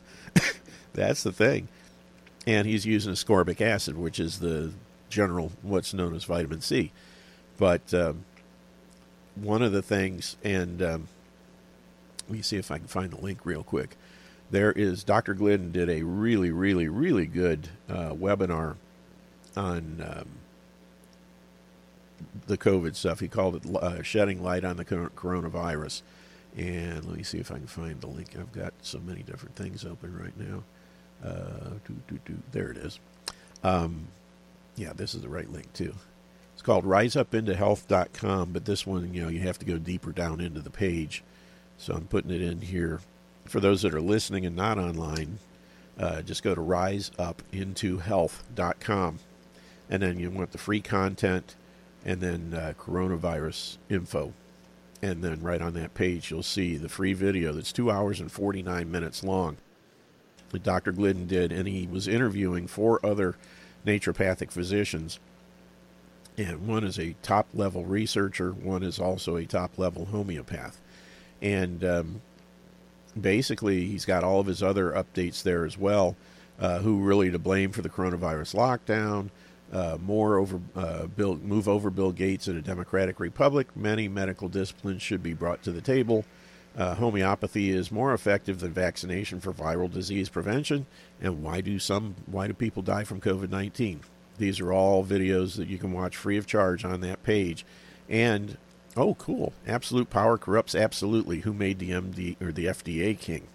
That's the thing. And he's using ascorbic acid, which is the general, what's known as vitamin C. But um, one of the things, and um, let me see if I can find the link real quick. There is Dr. Glidden did a really, really, really good uh, webinar on um, the COVID stuff. He called it uh, Shedding Light on the Coronavirus and let me see if I can find the link. I've got so many different things open right now. Uh. There it is. Um, yeah, this is the right link too. It's called riseupintohealth.com, but this one, you know, you have to go deeper down into the page. So I'm putting it in here. For those that are listening and not online, uh, just go to riseupintohealth.com. And then you want the free content and then uh, coronavirus info and then right on that page you'll see the free video that's two hours and 49 minutes long that Dr. Glidden did, and he was interviewing four other naturopathic physicians. And one is a top level researcher, one is also a top level homeopath. And um, basically, he's got all of his other updates there as well. Uh, who really to blame for the coronavirus lockdown? uh, more over uh, Bill, move over Bill Gates in a democratic republic. Many medical disciplines should be brought to the table. Uh, homeopathy is more effective than vaccination for viral disease prevention. And why do some? Why do people die from COVID nineteen? These are all videos that you can watch free of charge on that page. And oh, cool! Absolute power corrupts absolutely. Who made the MD or the FDA king?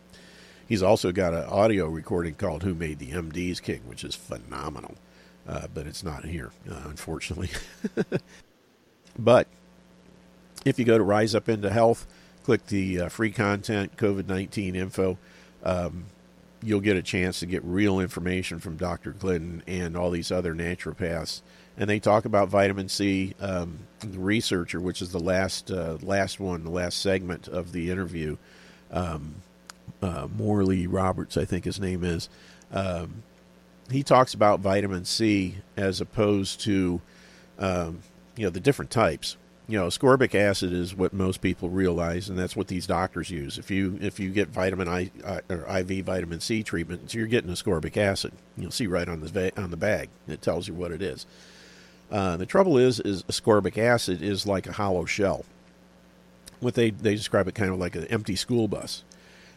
He's also got an audio recording called "Who Made the MDs King," which is phenomenal uh, but it's not here, uh, unfortunately. but if you go to Rise Up Into Health, click the uh, free content COVID 19 info, um, you'll get a chance to get real information from Dr. Glidden and all these other naturopaths. And they talk about vitamin C. Um, the researcher, which is the last uh, last one, the last segment of the interview, um, uh, Morley Robbins, I think his name is. Um, he talks about vitamin C as opposed to, um, you know, the different types. You know, ascorbic acid is what most people realize, and that's what these doctors use. If you if you get vitamin I uh, or IV vitamin C treatment, so you're getting ascorbic acid. You'll see right on the on the bag. It tells you what it is. Uh, the trouble is, is ascorbic acid is like a hollow shell. What they they describe it kind of like an empty school bus.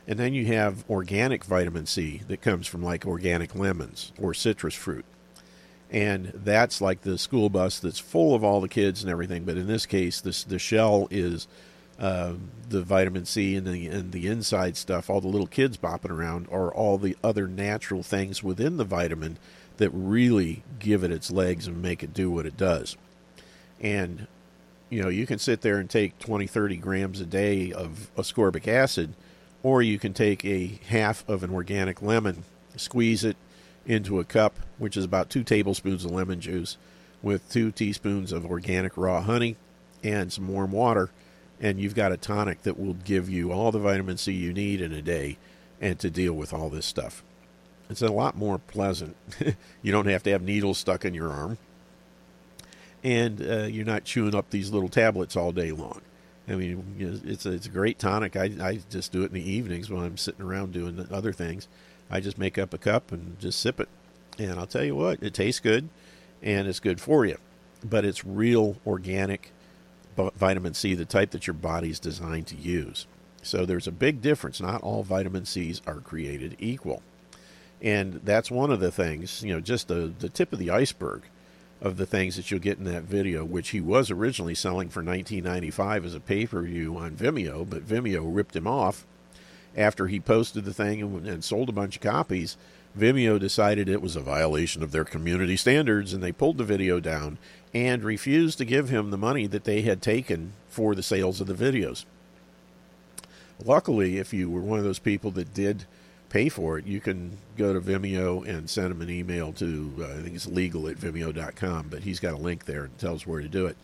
And then you have organic vitamin C that comes from like organic lemons or citrus fruit. And that's like the school bus that's full of all the kids and everything. But in this case, this the shell is uh, the vitamin C and the and the inside stuff. All the little kids bopping around are all the other natural things within the vitamin that really give it its legs and make it do what it does. And you know, you can sit there and take 20, 30 grams a day of ascorbic acid or you can take a half of an organic lemon, squeeze it into a cup, which is about two tablespoons of lemon juice, with two teaspoons of organic raw honey and some warm water, and you've got a tonic that will give you all the vitamin C you need in a day and to deal with all this stuff. It's a lot more pleasant. you don't have to have needles stuck in your arm. and uh, you're not chewing up these little tablets all day long. I mean, it's a, it's a great tonic. I, I just do it in the evenings when I'm sitting around doing other things. I just make up a cup and just sip it. And I'll tell you what, it tastes good and it's good for you. But it's real organic vitamin C, the type that your body's designed to use. So there's a big difference. Not all vitamin C's are created equal. And that's one of the things, you know, just the, the tip of the iceberg of the things that you'll get in that video, which he was originally selling for 19.95 as a pay-per-view on Vimeo, but Vimeo ripped him off after he posted the thing and, and sold a bunch of copies. Vimeo decided it was a violation of their community standards, and they pulled the video down and refused to give him the money that they had taken for the sales of the videos. Luckily, if you were one of those people that did pay for it, you can go to Vimeo and send him an email to, uh, I think it's legal at vimeo.com, but he's got a link there and tells where to do it.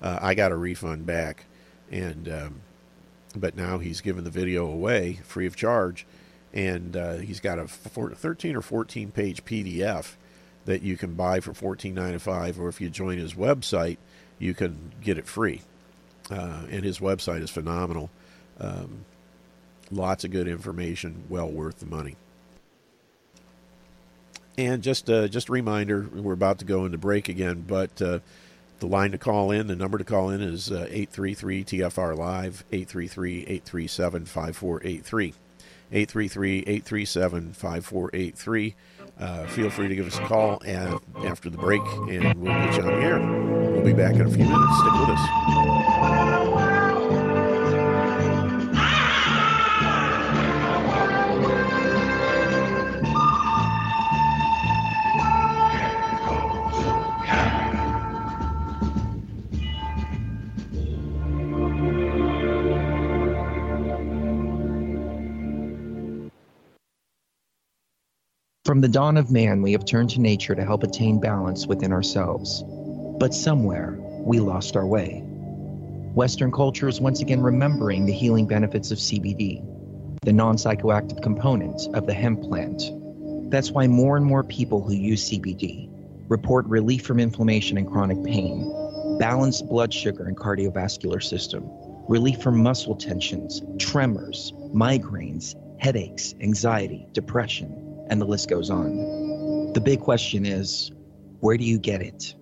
Uh, I got a refund back, and um, but now he's given the video away free of charge, and uh, he's got a 13 or 14 page PDF that you can buy for $14.95, or if you join his website, you can get it free. Uh, and his website is phenomenal. Um, Lots of good information, well worth the money. And just uh, just a reminder, we're about to go into break again, but uh, the line to call in, the number to call in is 833 uh, TFR Live, 833 837 5483. 833 837 5483. Uh, feel free to give us a call and after the break, and we'll get you on the air. We'll be back in a few minutes. Stick with us. From the dawn of man, we have turned to nature to help attain balance within ourselves. But somewhere, we lost our way. Western culture is once again remembering the healing benefits of CBD, the non psychoactive component of the hemp plant. That's why more and more people who use CBD report relief from inflammation and chronic pain, balanced blood sugar and cardiovascular system, relief from muscle tensions, tremors, migraines, headaches, anxiety, depression and the list goes on. The big question is where do you get it?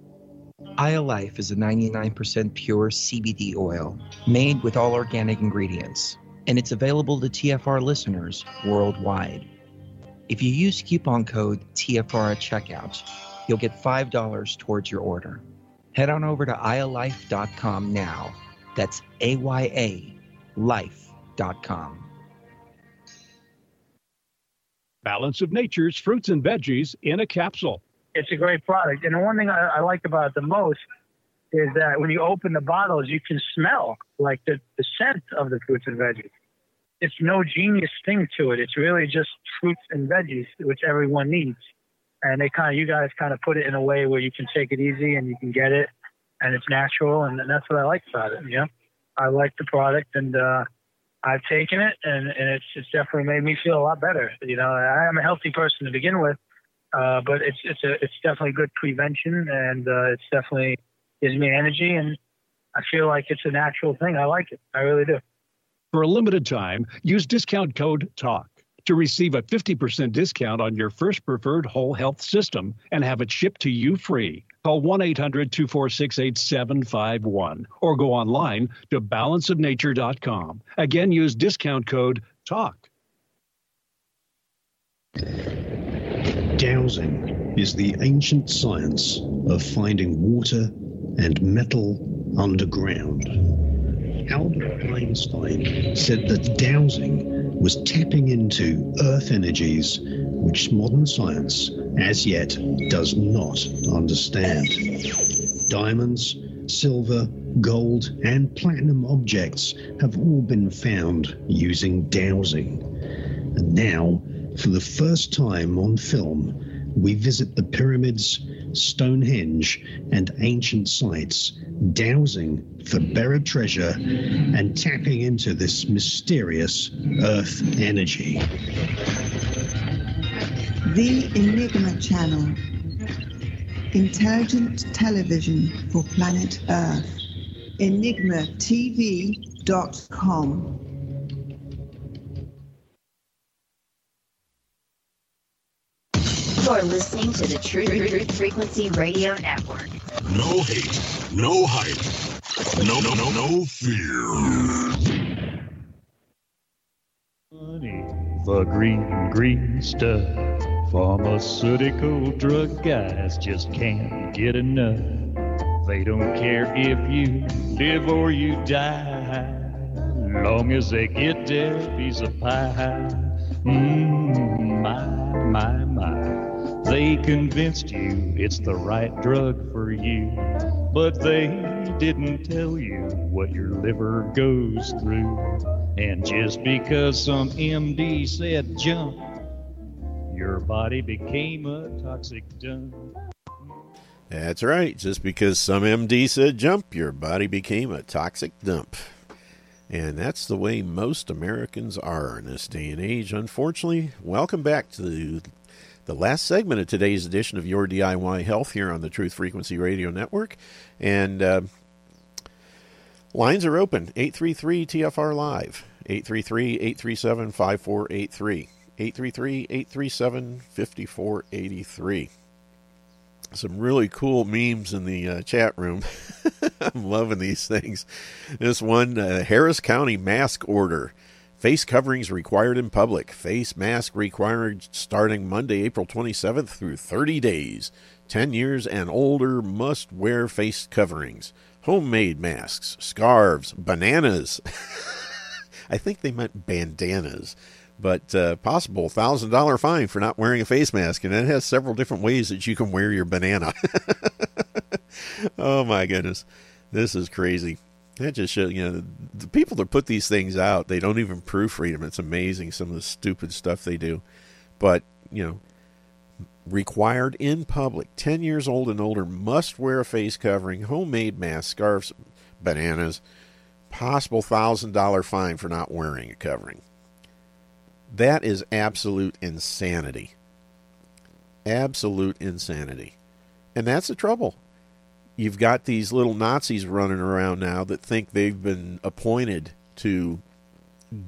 Life is a 99% pure CBD oil made with all organic ingredients, and it's available to TFR listeners worldwide. If you use coupon code TFR at checkout, you'll get $5 towards your order. Head on over to ayalife.com now. That's A Y A life.com. Balance of Nature's fruits and veggies in a capsule. It's a great product. And the one thing I, I like about it the most is that when you open the bottles, you can smell like the, the scent of the fruits and veggies. It's no genius thing to it. It's really just fruits and veggies, which everyone needs. And they kind of, you guys kind of put it in a way where you can take it easy and you can get it and it's natural. And, and that's what I like about it. You know, I like the product and, uh, I've taken it, and, and it's it's definitely made me feel a lot better. You know, I am a healthy person to begin with, uh, but it's it's a it's definitely good prevention, and uh, it's definitely gives me energy, and I feel like it's a natural thing. I like it. I really do. For a limited time, use discount code TALK to receive a 50% discount on your first preferred whole health system and have it shipped to you free. Call 1 800 246 8751 or go online to balanceofnature.com. Again, use discount code TALK. Dowsing is the ancient science of finding water and metal underground. Albert Einstein said that dowsing was tapping into earth energies which modern science as yet does not understand. Diamonds, silver, gold, and platinum objects have all been found using dowsing. And now, for the first time on film, we visit the pyramids, Stonehenge, and ancient sites, dowsing for buried treasure and tapping into this mysterious earth energy. The Enigma Channel. intelligent television for planet Earth. EnigmaTV.com. You're listening to the Truth, Truth Frequency Radio Network. No hate, no hype, no, no, no, no fear. Money The green, green stuff. Pharmaceutical drug guys just can't get enough. They don't care if you live or you die, long as they get their piece of pie. Mmm, my, my, my. They convinced you it's the right drug for you, but they didn't tell you what your liver goes through. And just because some MD said jump, your body became a toxic dump. That's right. Just because some MD said jump, your body became a toxic dump. And that's the way most Americans are in this day and age, unfortunately. Welcome back to the, the last segment of today's edition of Your DIY Health here on the Truth Frequency Radio Network. And uh, lines are open 833 TFR Live, 833 837 5483. 833 837 5483. Some really cool memes in the uh, chat room. I'm loving these things. This one uh, Harris County mask order. Face coverings required in public. Face mask required starting Monday, April 27th through 30 days. 10 years and older must wear face coverings. Homemade masks, scarves, bananas. I think they meant bandanas but uh, possible thousand dollar fine for not wearing a face mask, and it has several different ways that you can wear your banana. oh my goodness, this is crazy. That just shows you know the people that put these things out. They don't even proofread them. It's amazing some of the stupid stuff they do, but you know. Required in public, 10 years old and older must wear a face covering, homemade masks, scarves, bananas, possible $1,000 fine for not wearing a covering. That is absolute insanity. Absolute insanity. And that's the trouble. You've got these little Nazis running around now that think they've been appointed to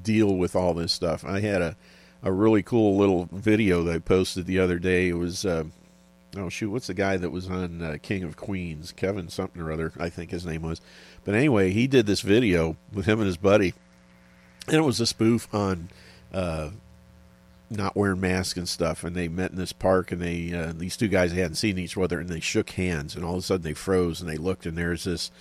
deal with all this stuff. I had a, a really cool little video that I posted the other day. It was, uh, oh shoot, what's the guy that was on uh, King of Queens? Kevin something or other, I think his name was. But anyway, he did this video with him and his buddy, and it was a spoof on uh, not wearing masks and stuff. And they met in this park, and they uh, these two guys hadn't seen each other, and they shook hands, and all of a sudden they froze, and they looked, and there's this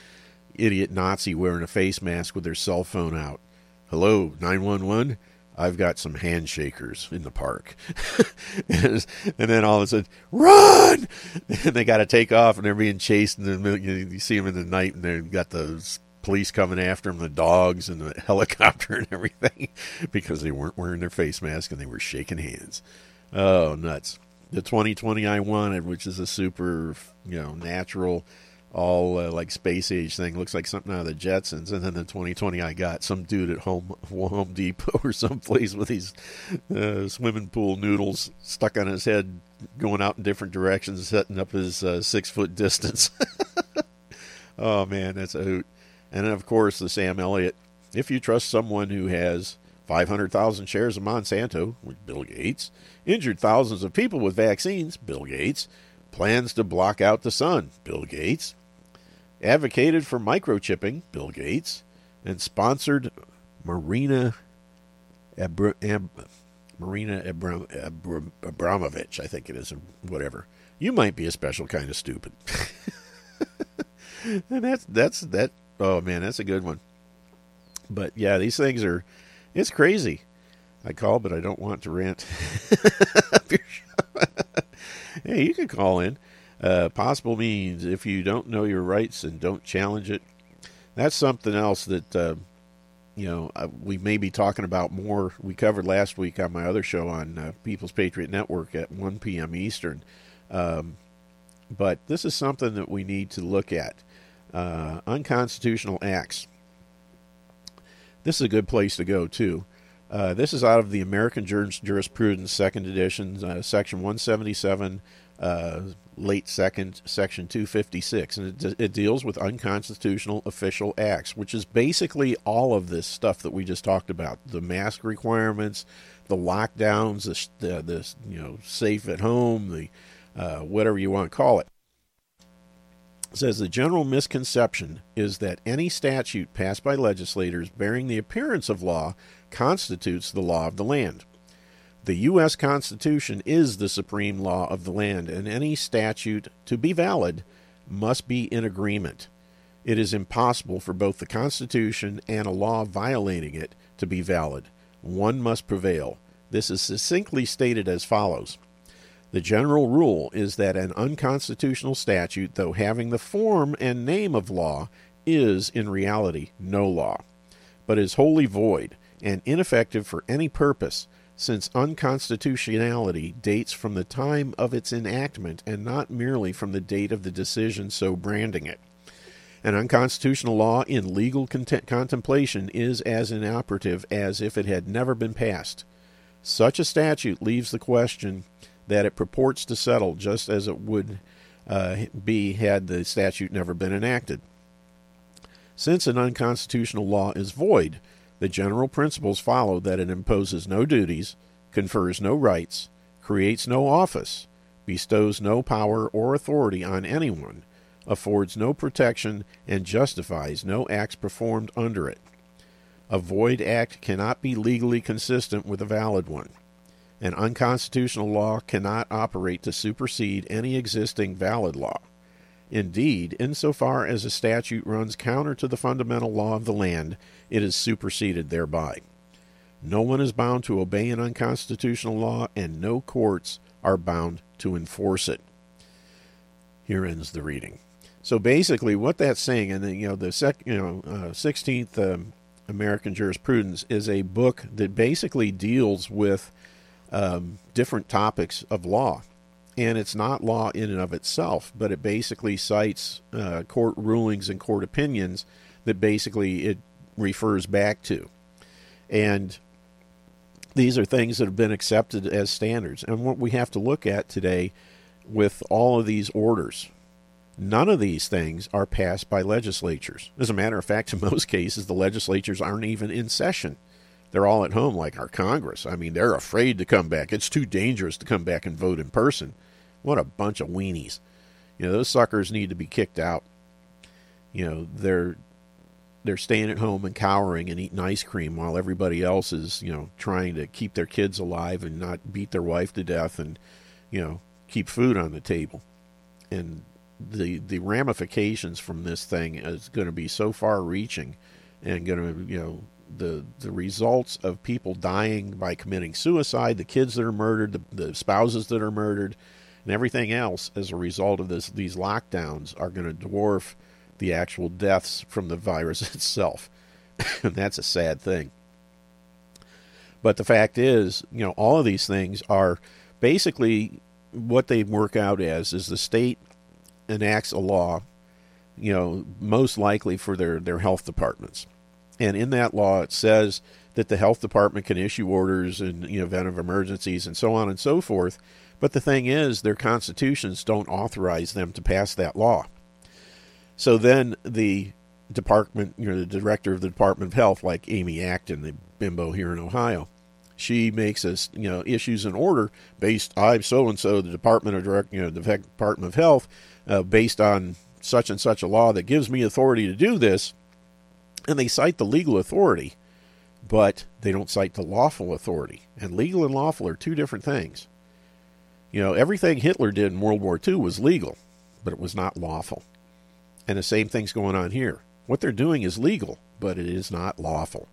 idiot Nazi wearing a face mask with their cell phone out. Hello, nine one one. I've got some handshakers in the park. and, then all of a sudden, run! And they got to take off, and they're being chased. And you see them in the night, and they've got the police coming after them, the dogs, and the helicopter, and everything, because they weren't wearing their face mask and they were shaking hands. Oh, nuts! The 2020 I wanted, which is a super, you know, natural all uh, like space age thing. Looks like something out of the Jetsons. And then the 2020 I got some dude at Home Home Depot or someplace with these uh, swimming pool noodles stuck on his head, going out in different directions, setting up his uh, six foot distance. oh man, that's a hoot. And then of course the Sam Elliott. If you trust someone who has 500,000 shares of Monsanto, Bill Gates, injured thousands of people with vaccines, Bill Gates, plans to block out the sun, Bill Gates, advocated for microchipping, Bill Gates, and sponsored Marina Ab- Marina Abram- Abram- Abramovich, I think it is, whatever. You might be a special kind of stupid. and that's that's that. Oh man, that's a good one. But yeah, these things are. It's crazy. I call, but I don't want to rant. hey, you can call in. Uh, possible means if you don't know your rights and don't challenge it, that's something else that uh, you know uh, we may be talking about more. We covered last week on my other show on uh, People's Patriot Network at 1 p.m. Eastern. Um, but this is something that we need to look at. Uh, unconstitutional acts. This is a good place to go too. Uh, this is out of the American Jurisprudence, second edition, section 177 uh, late second, section 256, and it, it deals with unconstitutional official acts, which is basically all of this stuff that we just talked about: the mask requirements, the lockdowns, the, the, the you know safe at home, the uh, whatever you want to call it. Says the general misconception is that any statute passed by legislators bearing the appearance of law constitutes the law of the land. The U.S. Constitution is the supreme law of the land, and any statute to be valid must be in agreement. It is impossible for both the Constitution and a law violating it to be valid. One must prevail. This is succinctly stated as follows The general rule is that an unconstitutional statute, though having the form and name of law, is in reality no law, but is wholly void and ineffective for any purpose since unconstitutionality dates from the time of its enactment and not merely from the date of the decision so branding it. An unconstitutional law in legal cont- contemplation is as inoperative as if it had never been passed. Such a statute leaves the question that it purports to settle just as it would uh, be had the statute never been enacted. Since an unconstitutional law is void, the general principles follow that it imposes no duties, confers no rights, creates no office, bestows no power or authority on anyone, affords no protection, and justifies no acts performed under it. A void act cannot be legally consistent with a valid one. An unconstitutional law cannot operate to supersede any existing valid law. Indeed, insofar as a statute runs counter to the fundamental law of the land, it is superseded thereby. No one is bound to obey an unconstitutional law, and no courts are bound to enforce it. Here ends the reading. So basically, what that's saying, and then, you know, the sec, you know, uh, um, American Jurisprudence is a book that basically deals with um, different topics of law and it's not law in and of itself, but it basically cites uh, court rulings and court opinions that basically it refers back to. And these are things that have been accepted as standards. And what we have to look at today with all of these orders, none of these things are passed by legislatures. As a matter of fact, in most cases, the legislatures aren't even in session. They're all at home, like our Congress. I mean, they're afraid to come back. It's too dangerous to come back and vote in person. What a bunch of weenies. You know, those suckers need to be kicked out. You know, they're they're staying at home and cowering and eating ice cream while everybody else is, you know, trying to keep their kids alive and not beat their wife to death and, you know, keep food on the table. And the the ramifications from this thing is going to be so far reaching and going to, you know, the the results of people dying by committing suicide, the kids that are murdered, the, the spouses that are murdered, and everything else as a result of this these lockdowns are going to dwarf the actual deaths from the virus itself. and that's a sad thing. But the fact is, you know, all of these things are basically what they work out as is the state enacts a law, you know, most likely for their, their health departments. And in that law, it says that the health department can issue orders in the event of emergencies and so on and so forth. But the thing is, their constitutions don't authorize them to pass that law. So then the department, you know, the director of the Department of Health, like Amy Acton, the bimbo here in Ohio, she makes us, you know, issues an order based. I'm so and so, the Department of Direct, you know, the Department of Health, uh, based on such and such a law that gives me authority to do this and they cite the legal authority, but they don't cite the lawful authority. And legal and lawful are two different things. You know, everything Hitler did in World War II was legal, but it was not lawful. And the same thing's going on here. What they're doing is legal, but it is not lawful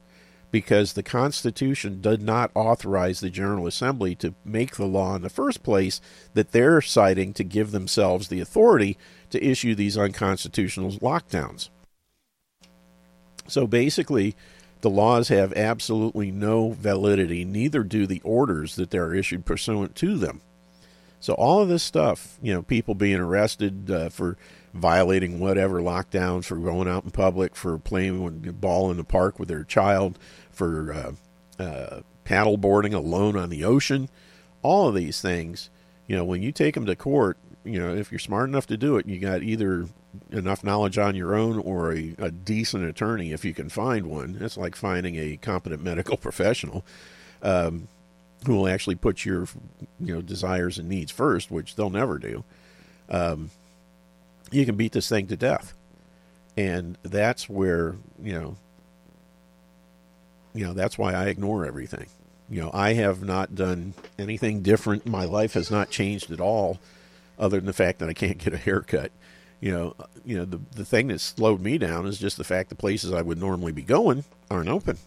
because the Constitution did not authorize the General Assembly to make the law in the first place that they're citing to give themselves the authority to issue these unconstitutional lockdowns. So basically, the laws have absolutely no validity, neither do the orders that they're issued pursuant to them. So all of this stuff, you know, people being arrested uh, for violating whatever lockdowns, for going out in public, for playing ball in the park with their child, for uh, uh, alone on the ocean, all of these things, You know, when you take them to court, you know, if you're smart enough to do it, you got either enough knowledge on your own or a, a decent attorney if you can find one. It's like finding a competent medical professional um, who will actually put your you know desires and needs first, which they'll never do. Um, you can beat this thing to death, and that's where you know you know that's why I ignore everything. You know, I have not done anything different. My life has not changed at all, other than the fact that I can't get a haircut you know, you know the the thing that slowed me down is just the fact the places I would normally be going aren't open.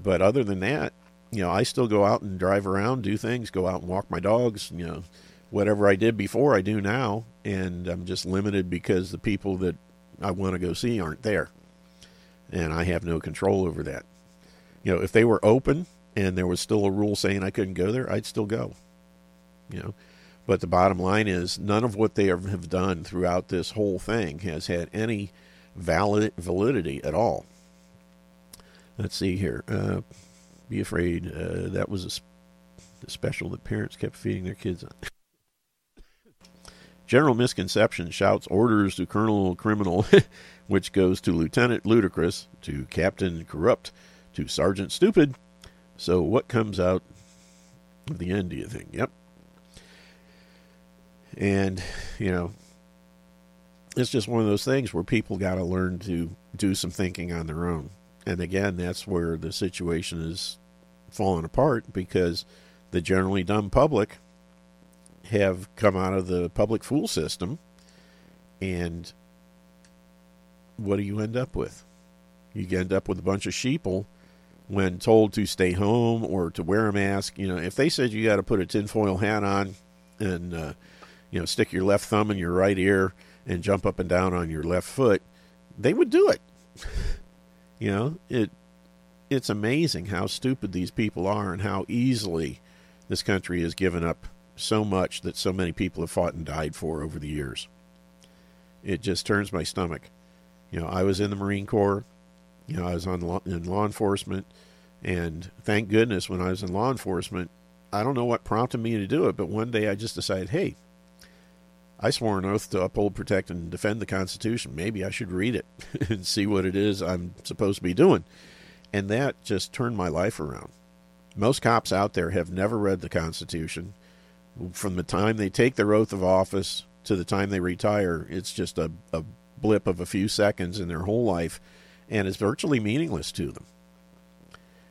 But other than that, you know, I still go out and drive around, do things, go out and walk my dogs, you know, whatever I did before I do now, and I'm just limited because the people that I want to go see aren't there. And I have no control over that. You know, if they were open and there was still a rule saying I couldn't go there, I'd still go. You know, but the bottom line is, none of what they have done throughout this whole thing has had any valid validity at all. Let's see here. Uh, be afraid. Uh, that was a, sp- a special that parents kept feeding their kids on. General misconception shouts orders to Colonel Criminal, which goes to Lieutenant Ludicrous, to Captain Corrupt, to Sergeant Stupid. So, what comes out of the end, do you think? Yep, and, you know, it's just one of those things where people got to learn to do some thinking on their own. And again, that's where the situation is falling apart because the generally dumb public have come out of the public fool system. And what do you end up with? You end up with a bunch of sheeple when told to stay home or to wear a mask. You know, if they said you got to put a tinfoil hat on and, uh, you know, stick your left thumb in your right ear and jump up and down on your left foot, they would do it. you know, it it's amazing how stupid these people are and how easily this country has given up so much that so many people have fought and died for over the years. It just turns my stomach. You know, I was in the Marine Corps. You know, I was on law, in law enforcement, and thank goodness when I was in law enforcement, I don't know what prompted me to do it, but one day I just decided, hey, I swore an oath to uphold, protect, and defend the Constitution. Maybe I should read it and see what it is I'm supposed to be doing. And that just turned my life around. Most cops out there have never read the Constitution. From the time they take their oath of office to the time they retire, it's just a, a blip of a few seconds in their whole life, and it's virtually meaningless to them.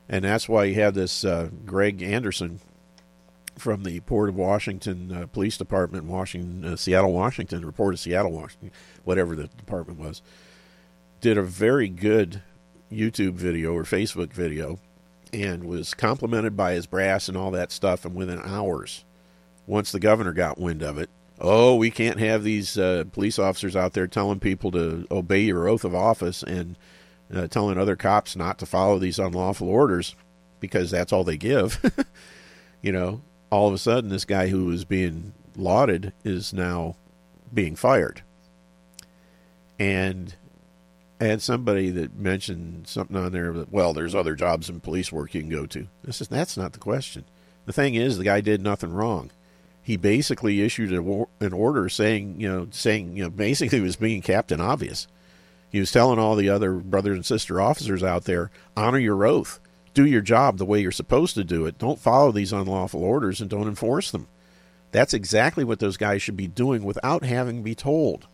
And that's why you have this uh, Greg Anderson from the Port of Washington uh, Police Department, Washington, uh, Seattle, Washington, report of Seattle, Washington, whatever the department was, did a very good YouTube video or Facebook video, and was complimented by his brass and all that stuff. And within hours, once the governor got wind of it, oh, we can't have these uh, police officers out there telling people to obey your oath of office and uh, telling other cops not to follow these unlawful orders because that's all they give. you know, all of a sudden this guy who was being lauded is now being fired. And I had somebody that mentioned something on there that, well, there's other jobs in police work you can go to. This is, that's not the question. The thing is, the guy did nothing wrong. He basically issued a, an order saying, you know, saying, you know, basically was being Captain Obvious. He was telling all the other brothers and sister officers out there, honor your oath do your job the way you're supposed to do it. Don't follow these unlawful orders and don't enforce them. That's exactly what those guys should be doing without having to be told.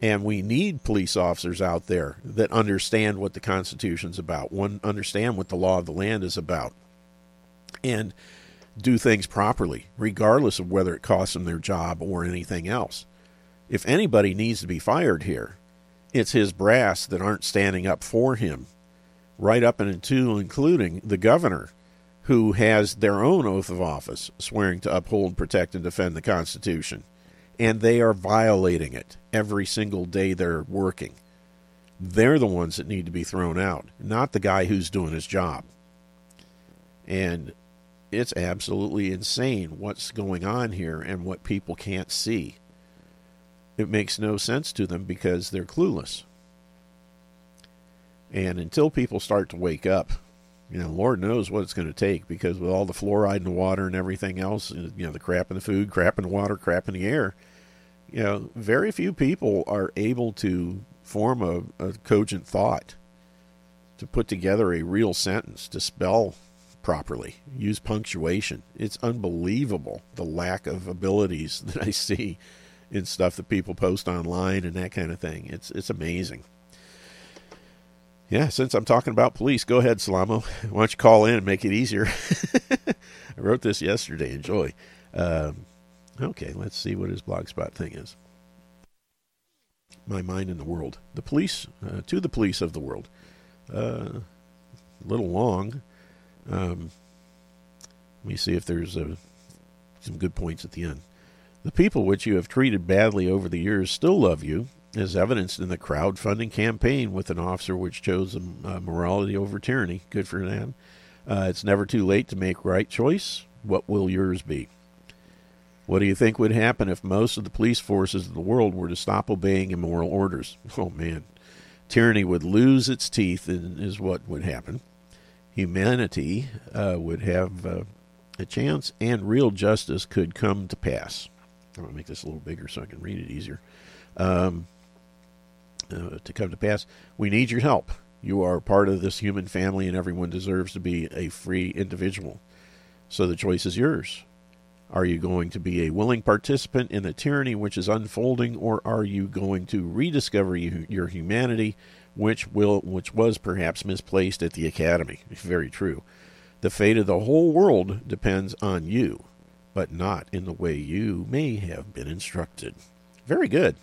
And we need police officers out there that understand what the Constitution's about, one understand what the law of the land is about, and do things properly, regardless of whether it costs them their job or anything else. If anybody needs to be fired here, it's his brass that aren't standing up for him right up and into including the governor, who has their own oath of office swearing to uphold, protect, and defend the Constitution. And they are violating it every single day they're working. They're the ones that need to be thrown out, not the guy who's doing his job. And it's absolutely insane what's going on here and what people can't see. It makes no sense to them because they're clueless. And until people start to wake up, You know, Lord knows what it's going to take because with all the fluoride in the water and everything else, uh, you know, the crap in the food, crap in the water, crap in the air, you know, very few people are able to form a, a cogent thought, to put together a real sentence, to spell properly, use punctuation. It's unbelievable the lack of abilities that I see in stuff that people post online and that kind of thing. It's it's amazing. Yeah, since I'm talking about police, go ahead, Salamo. Why don't you call in and make it easier? I wrote this yesterday. Enjoy. Um, okay, let's see what his blogspot thing is. My mind in the world. The police, uh, to the police of the world. Uh, a little long. Um, let me see if there's uh, some good points at the end. The people which you have treated badly over the years still love you, as evidenced in the crowdfunding campaign with an officer which chose uh, morality over tyranny. Good for them. Uh, it's never too late to make right choice. What will yours be? What do you think would happen if most of the police forces of the world were to stop obeying immoral orders? Oh man, tyranny would lose its teeth, and is what would happen. Humanity uh, would have uh, a chance, and real justice could come to pass. I'm to make this a little bigger so I can read it easier. Um, uh, to come to pass. We need your help. You are part of this human family, and everyone deserves to be a free individual. So the choice is yours. Are you going to be a willing participant in the tyranny which is unfolding, or are you going to rediscover you, your humanity, which will which was perhaps misplaced at the academy? Very true. The fate of the whole world depends on you, but not in the way you may have been instructed. Very good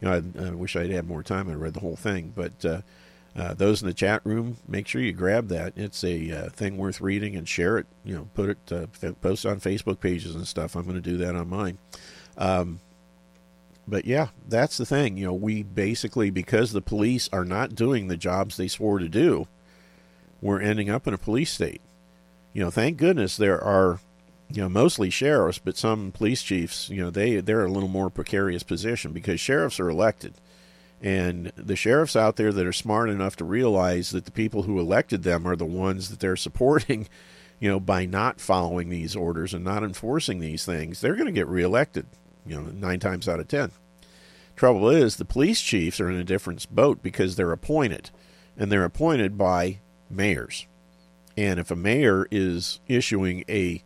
you know, I, I wish I'd had more time. I read the whole thing, but uh, uh, those in the chat room, make sure you grab that. It's a uh, thing worth reading and share it. You know, put it, uh, post on Facebook pages and stuff. I'm going to do that on mine. Um, but yeah, that's the thing. You know, we basically because the police are not doing the jobs they swore to do, we're ending up in a police state. You know, thank goodness there are you know, mostly sheriffs, but some police chiefs, you know, they they're a little more precarious position because sheriffs are elected, and the sheriffs out there that are smart enough to realize that the people who elected them are the ones that they're supporting, you know, by not following these orders and not enforcing these things, they're going to get reelected, you know, nine times out of ten. Trouble is, the police chiefs are in a different boat because they're appointed, and they're appointed by mayors, and if a mayor is issuing a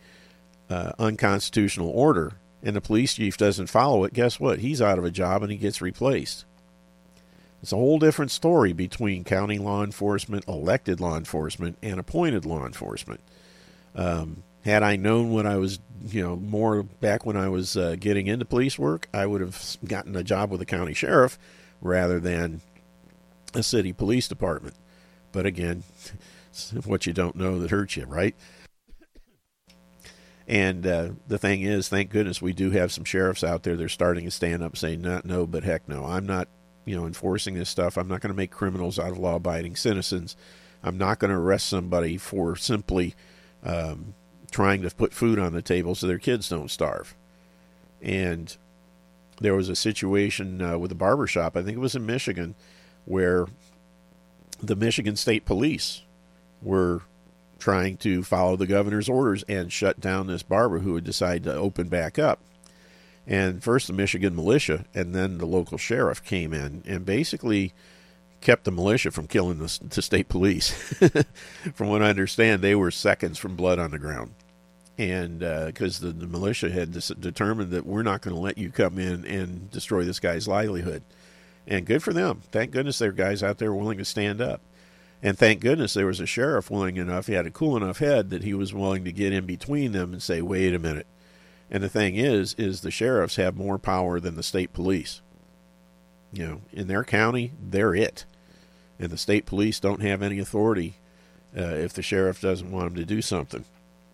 uh, unconstitutional order and the police chief doesn't follow it, guess what? He's out of a job and he gets replaced. It's a whole different story between county law enforcement, elected law enforcement, and appointed law enforcement. Um, had I known what I was, you know, more back when I was uh, getting into police work, I would have gotten a job with a county sheriff rather than a city police department. But again, what you don't know that hurts you, right? And uh, the thing is, thank goodness we do have some sheriffs out there. They're starting to stand up, saying, "Not no, but heck no. I'm not, you know, enforcing this stuff. I'm not going to make criminals out of law-abiding citizens. I'm not going to arrest somebody for simply um, trying to put food on the table so their kids don't starve." And there was a situation uh, with a barber shop. I think it was in Michigan, where the Michigan State Police were trying to follow the governor's orders and shut down this barber who had decided to open back up. And first the Michigan militia and then the local sheriff came in and basically kept the militia from killing the, the state police. from what I understand, they were seconds from blood on the ground. And because uh, the, the militia had dis- determined that we're not going to let you come in and destroy this guy's livelihood. And good for them. Thank goodness there are guys out there willing to stand up. And thank goodness there was a sheriff willing enough, he had a cool enough head that he was willing to get in between them and say, wait a minute. And the thing is, is the sheriffs have more power than the state police. You know, in their county, they're it. And the state police don't have any authority uh, if the sheriff doesn't want them to do something.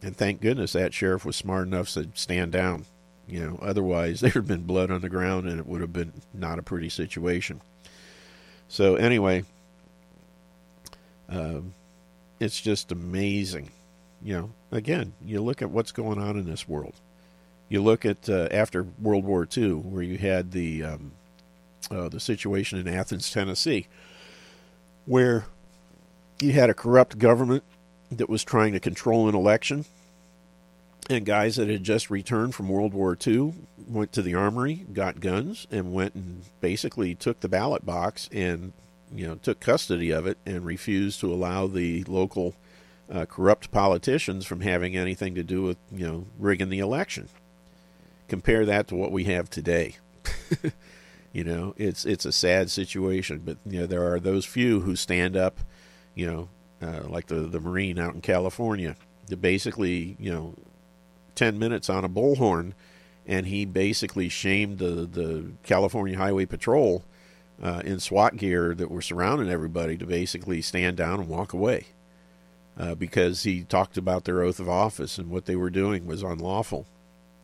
And thank goodness that sheriff was smart enough to stand down. You know, otherwise there had been blood on the ground and it would have been not a pretty situation. So anyway, um, it's just amazing. You know, again, you look at what's going on in this world. You look at uh, after World War II, where you had the um, uh, the situation in Athens, Tennessee, where you had a corrupt government that was trying to control an election, and guys that had just returned from World War II went to the armory, got guns, and went and basically took the ballot box and you know took custody of it and refused to allow the local uh, corrupt politicians from having anything to do with you know rigging the election. Compare that to what we have today. you know, it's it's a sad situation, but you know there are those few who stand up, you know, uh, like the the Marine out in California, to basically you know, ten minutes on a bullhorn, and he basically shamed the the California Highway Patrol uh, in SWAT gear that were surrounding everybody to basically stand down and walk away. Uh, because he talked about their oath of office and what they were doing was unlawful,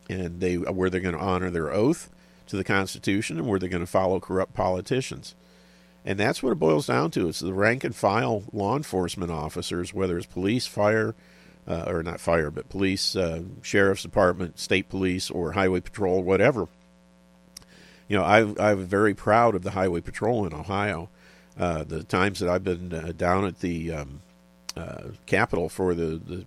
and they were they going to honor their oath to the Constitution and were they going to follow corrupt politicians, and that's what it boils down to. It's the rank and file law enforcement officers, whether it's police, fire, uh, or not fire, but police, uh, sheriff's department, state police, or highway patrol, whatever. You know, I, I'm very proud of the highway patrol in Ohio. Uh, the times that I've been uh, down at the um, uh, Capitol for the, the,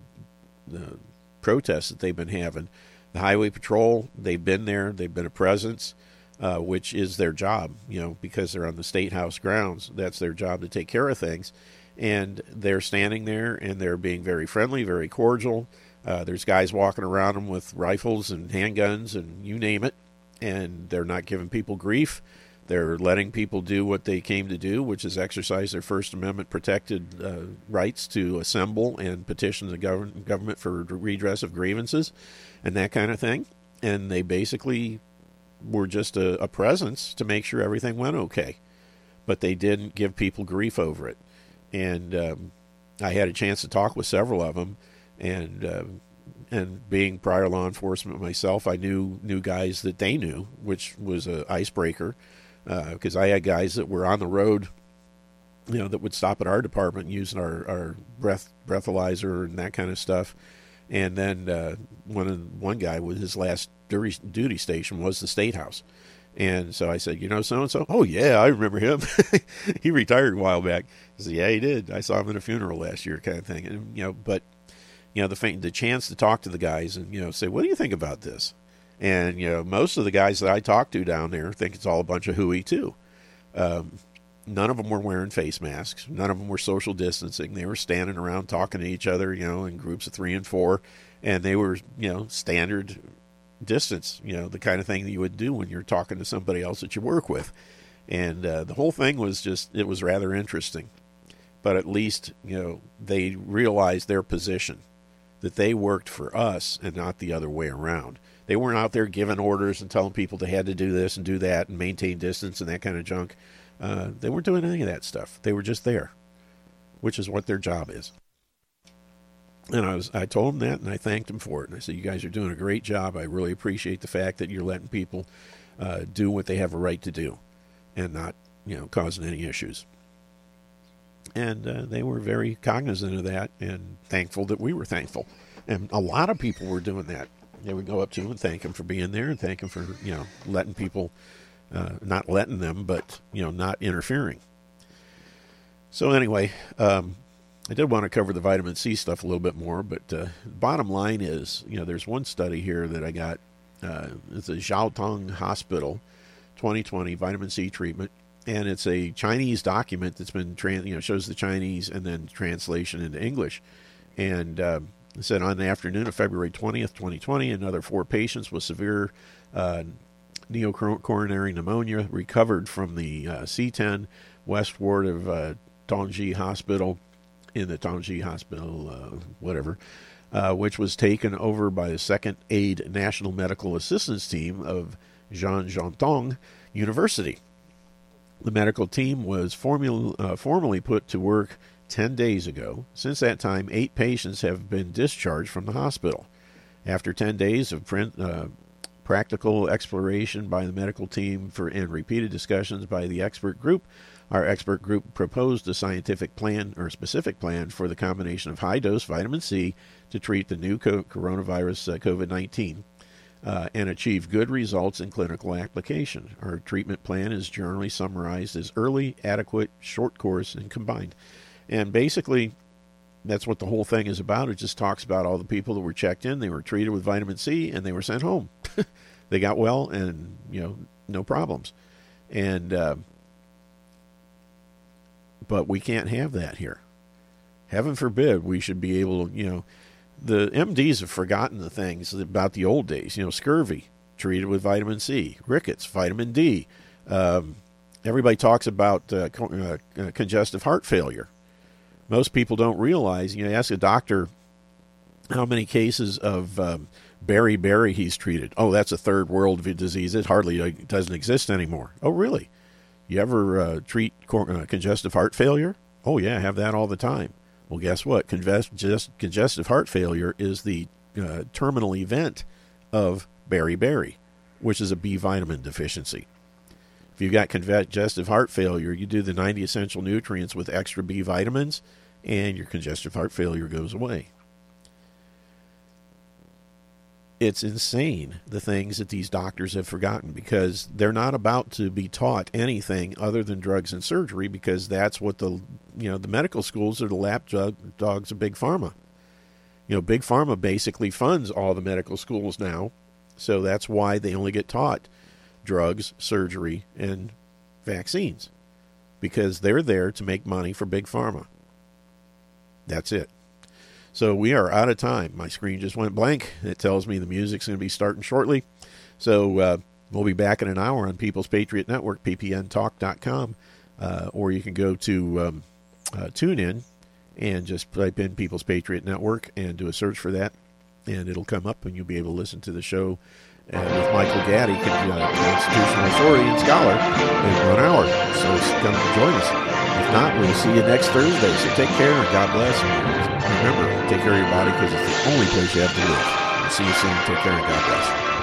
the protests that they've been having. The Highway Patrol, they've been there, they've been a presence, uh, which is their job, you know, because they're on the State House grounds. That's their job to take care of things. And they're standing there and they're being very friendly, very cordial. Uh, there's guys walking around them with rifles and handguns and you name it, and they're not giving people grief. They're letting people do what they came to do, which is exercise their First Amendment protected uh, rights to assemble and petition the gov- government for redress of grievances and that kind of thing. And they basically were just a, a presence to make sure everything went okay. But they didn't give people grief over it. And um, I had a chance to talk with several of them. And uh, and being prior law enforcement myself, I knew knew guys that they knew, which was an icebreaker because uh, I had guys that were on the road, you know, that would stop at our department using our, our breath breathalyzer and that kind of stuff. And then uh, one one guy with his last duty, duty station was the state house. And so I said, you know, so and so. Oh yeah, I remember him. he retired a while back. I said, yeah, he did. I saw him at a funeral last year, kind of thing. And you know, but you know, the the chance to talk to the guys and you know say, what do you think about this? And you know, most of the guys that I talk to down there think it's all a bunch of hooey too. Um, none of them were wearing face masks. None of them were social distancing. They were standing around talking to each other, you know, in groups of three and four, and they were, you know, standard distance, you know, the kind of thing that you would do when you're talking to somebody else that you work with. And uh, the whole thing was just, it was rather interesting. But at least, you know, they realized their position, that they worked for us and not the other way around. They weren't out there giving orders and telling people they had to do this and do that and maintain distance and that kind of junk. Uh, they weren't doing any of that stuff. They were just there, which is what their job is. And I was, I told them that, and I thanked them for it. And I said, "You guys are doing a great job. I really appreciate the fact that you're letting people uh, do what they have a right to do, and not, you know, causing any issues." And uh, they were very cognizant of that, and thankful that we were thankful. And a lot of people were doing that they would go up to him and thank him for being there and thank him for you know letting people, uh, not letting them, but you know not interfering. So anyway, um, I did want to cover the vitamin C stuff a little bit more, but uh, bottom line is, you know, there's one study here that I got. Uh, it's a Jiaotong Hospital 2020 vitamin C treatment, and it's a Chinese document that's been trans, you know, shows the Chinese and then translation into English, and um, it said on the afternoon of February 20th, 2020, another four patients with severe uh, neocoronary pneumonia recovered from the uh, C10 West Ward of uh, Tongji Hospital in the Tongji Hospital, uh, whatever, uh, which was taken over by the Second Aid National Medical Assistance Team of Zhangjiagang University. The medical team was formula, uh, formally put to work 10 days ago. Since that time, eight patients have been discharged from the hospital. After 10 days of print, uh, practical exploration by the medical team for and repeated discussions by the expert group, our expert group proposed a scientific plan or specific plan for the combination of high dose vitamin C to treat the new coronavirus uh, COVID 19 uh, and achieve good results in clinical application. Our treatment plan is generally summarized as early, adequate, short course, and combined. And basically, that's what the whole thing is about. It just talks about all the people that were checked in, they were treated with vitamin C, and they were sent home. they got well, and you know, no problems. And uh, but we can't have that here. Heaven forbid we should be able to, you know, the MDs have forgotten the things about the old days. You know, scurvy treated with vitamin C, rickets, vitamin D. Um, everybody talks about uh, uh, uh, congestive heart failure. Most people don't realize. You know, ask a doctor how many cases of um, beriberi he's treated. Oh, that's a third world disease. It hardly uh, doesn't exist anymore. Oh, really? You ever uh, treat uh, congestive heart failure? Oh, yeah, I have that all the time. Well, guess what? congestive heart failure is the uh, terminal event of beriberi, which is a B vitamin deficiency. If you've got congestive heart failure, you do the 90 essential nutrients with extra B vitamins, and your congestive heart failure goes away it's insane the things that these doctors have forgotten because they're not about to be taught anything other than drugs and surgery because that's what the you know the medical schools are the lap dogs of big pharma. You know, big pharma basically funds all the medical schools now, so that's why they only get taught drugs, surgery, and vaccines because they're there to make money for big pharma. That's it. So we are out of time. My screen just went blank. It tells me the music's going to be starting shortly. So uh, we'll be back in an hour on People's Patriot Network, ppntalk.com, uh, or you can go to um, uh, TuneIn and just type in People's Patriot Network and do a search for that, and it'll come up, and you'll be able to listen to the show uh, with Michael Gaddy, constitutional authority and scholar, in one hour. So come join us. If not, we'll see you next Thursday. So take care and God bless. Remember, take care of your body because it's the only place you have to live. will see you soon. Take care and God bless.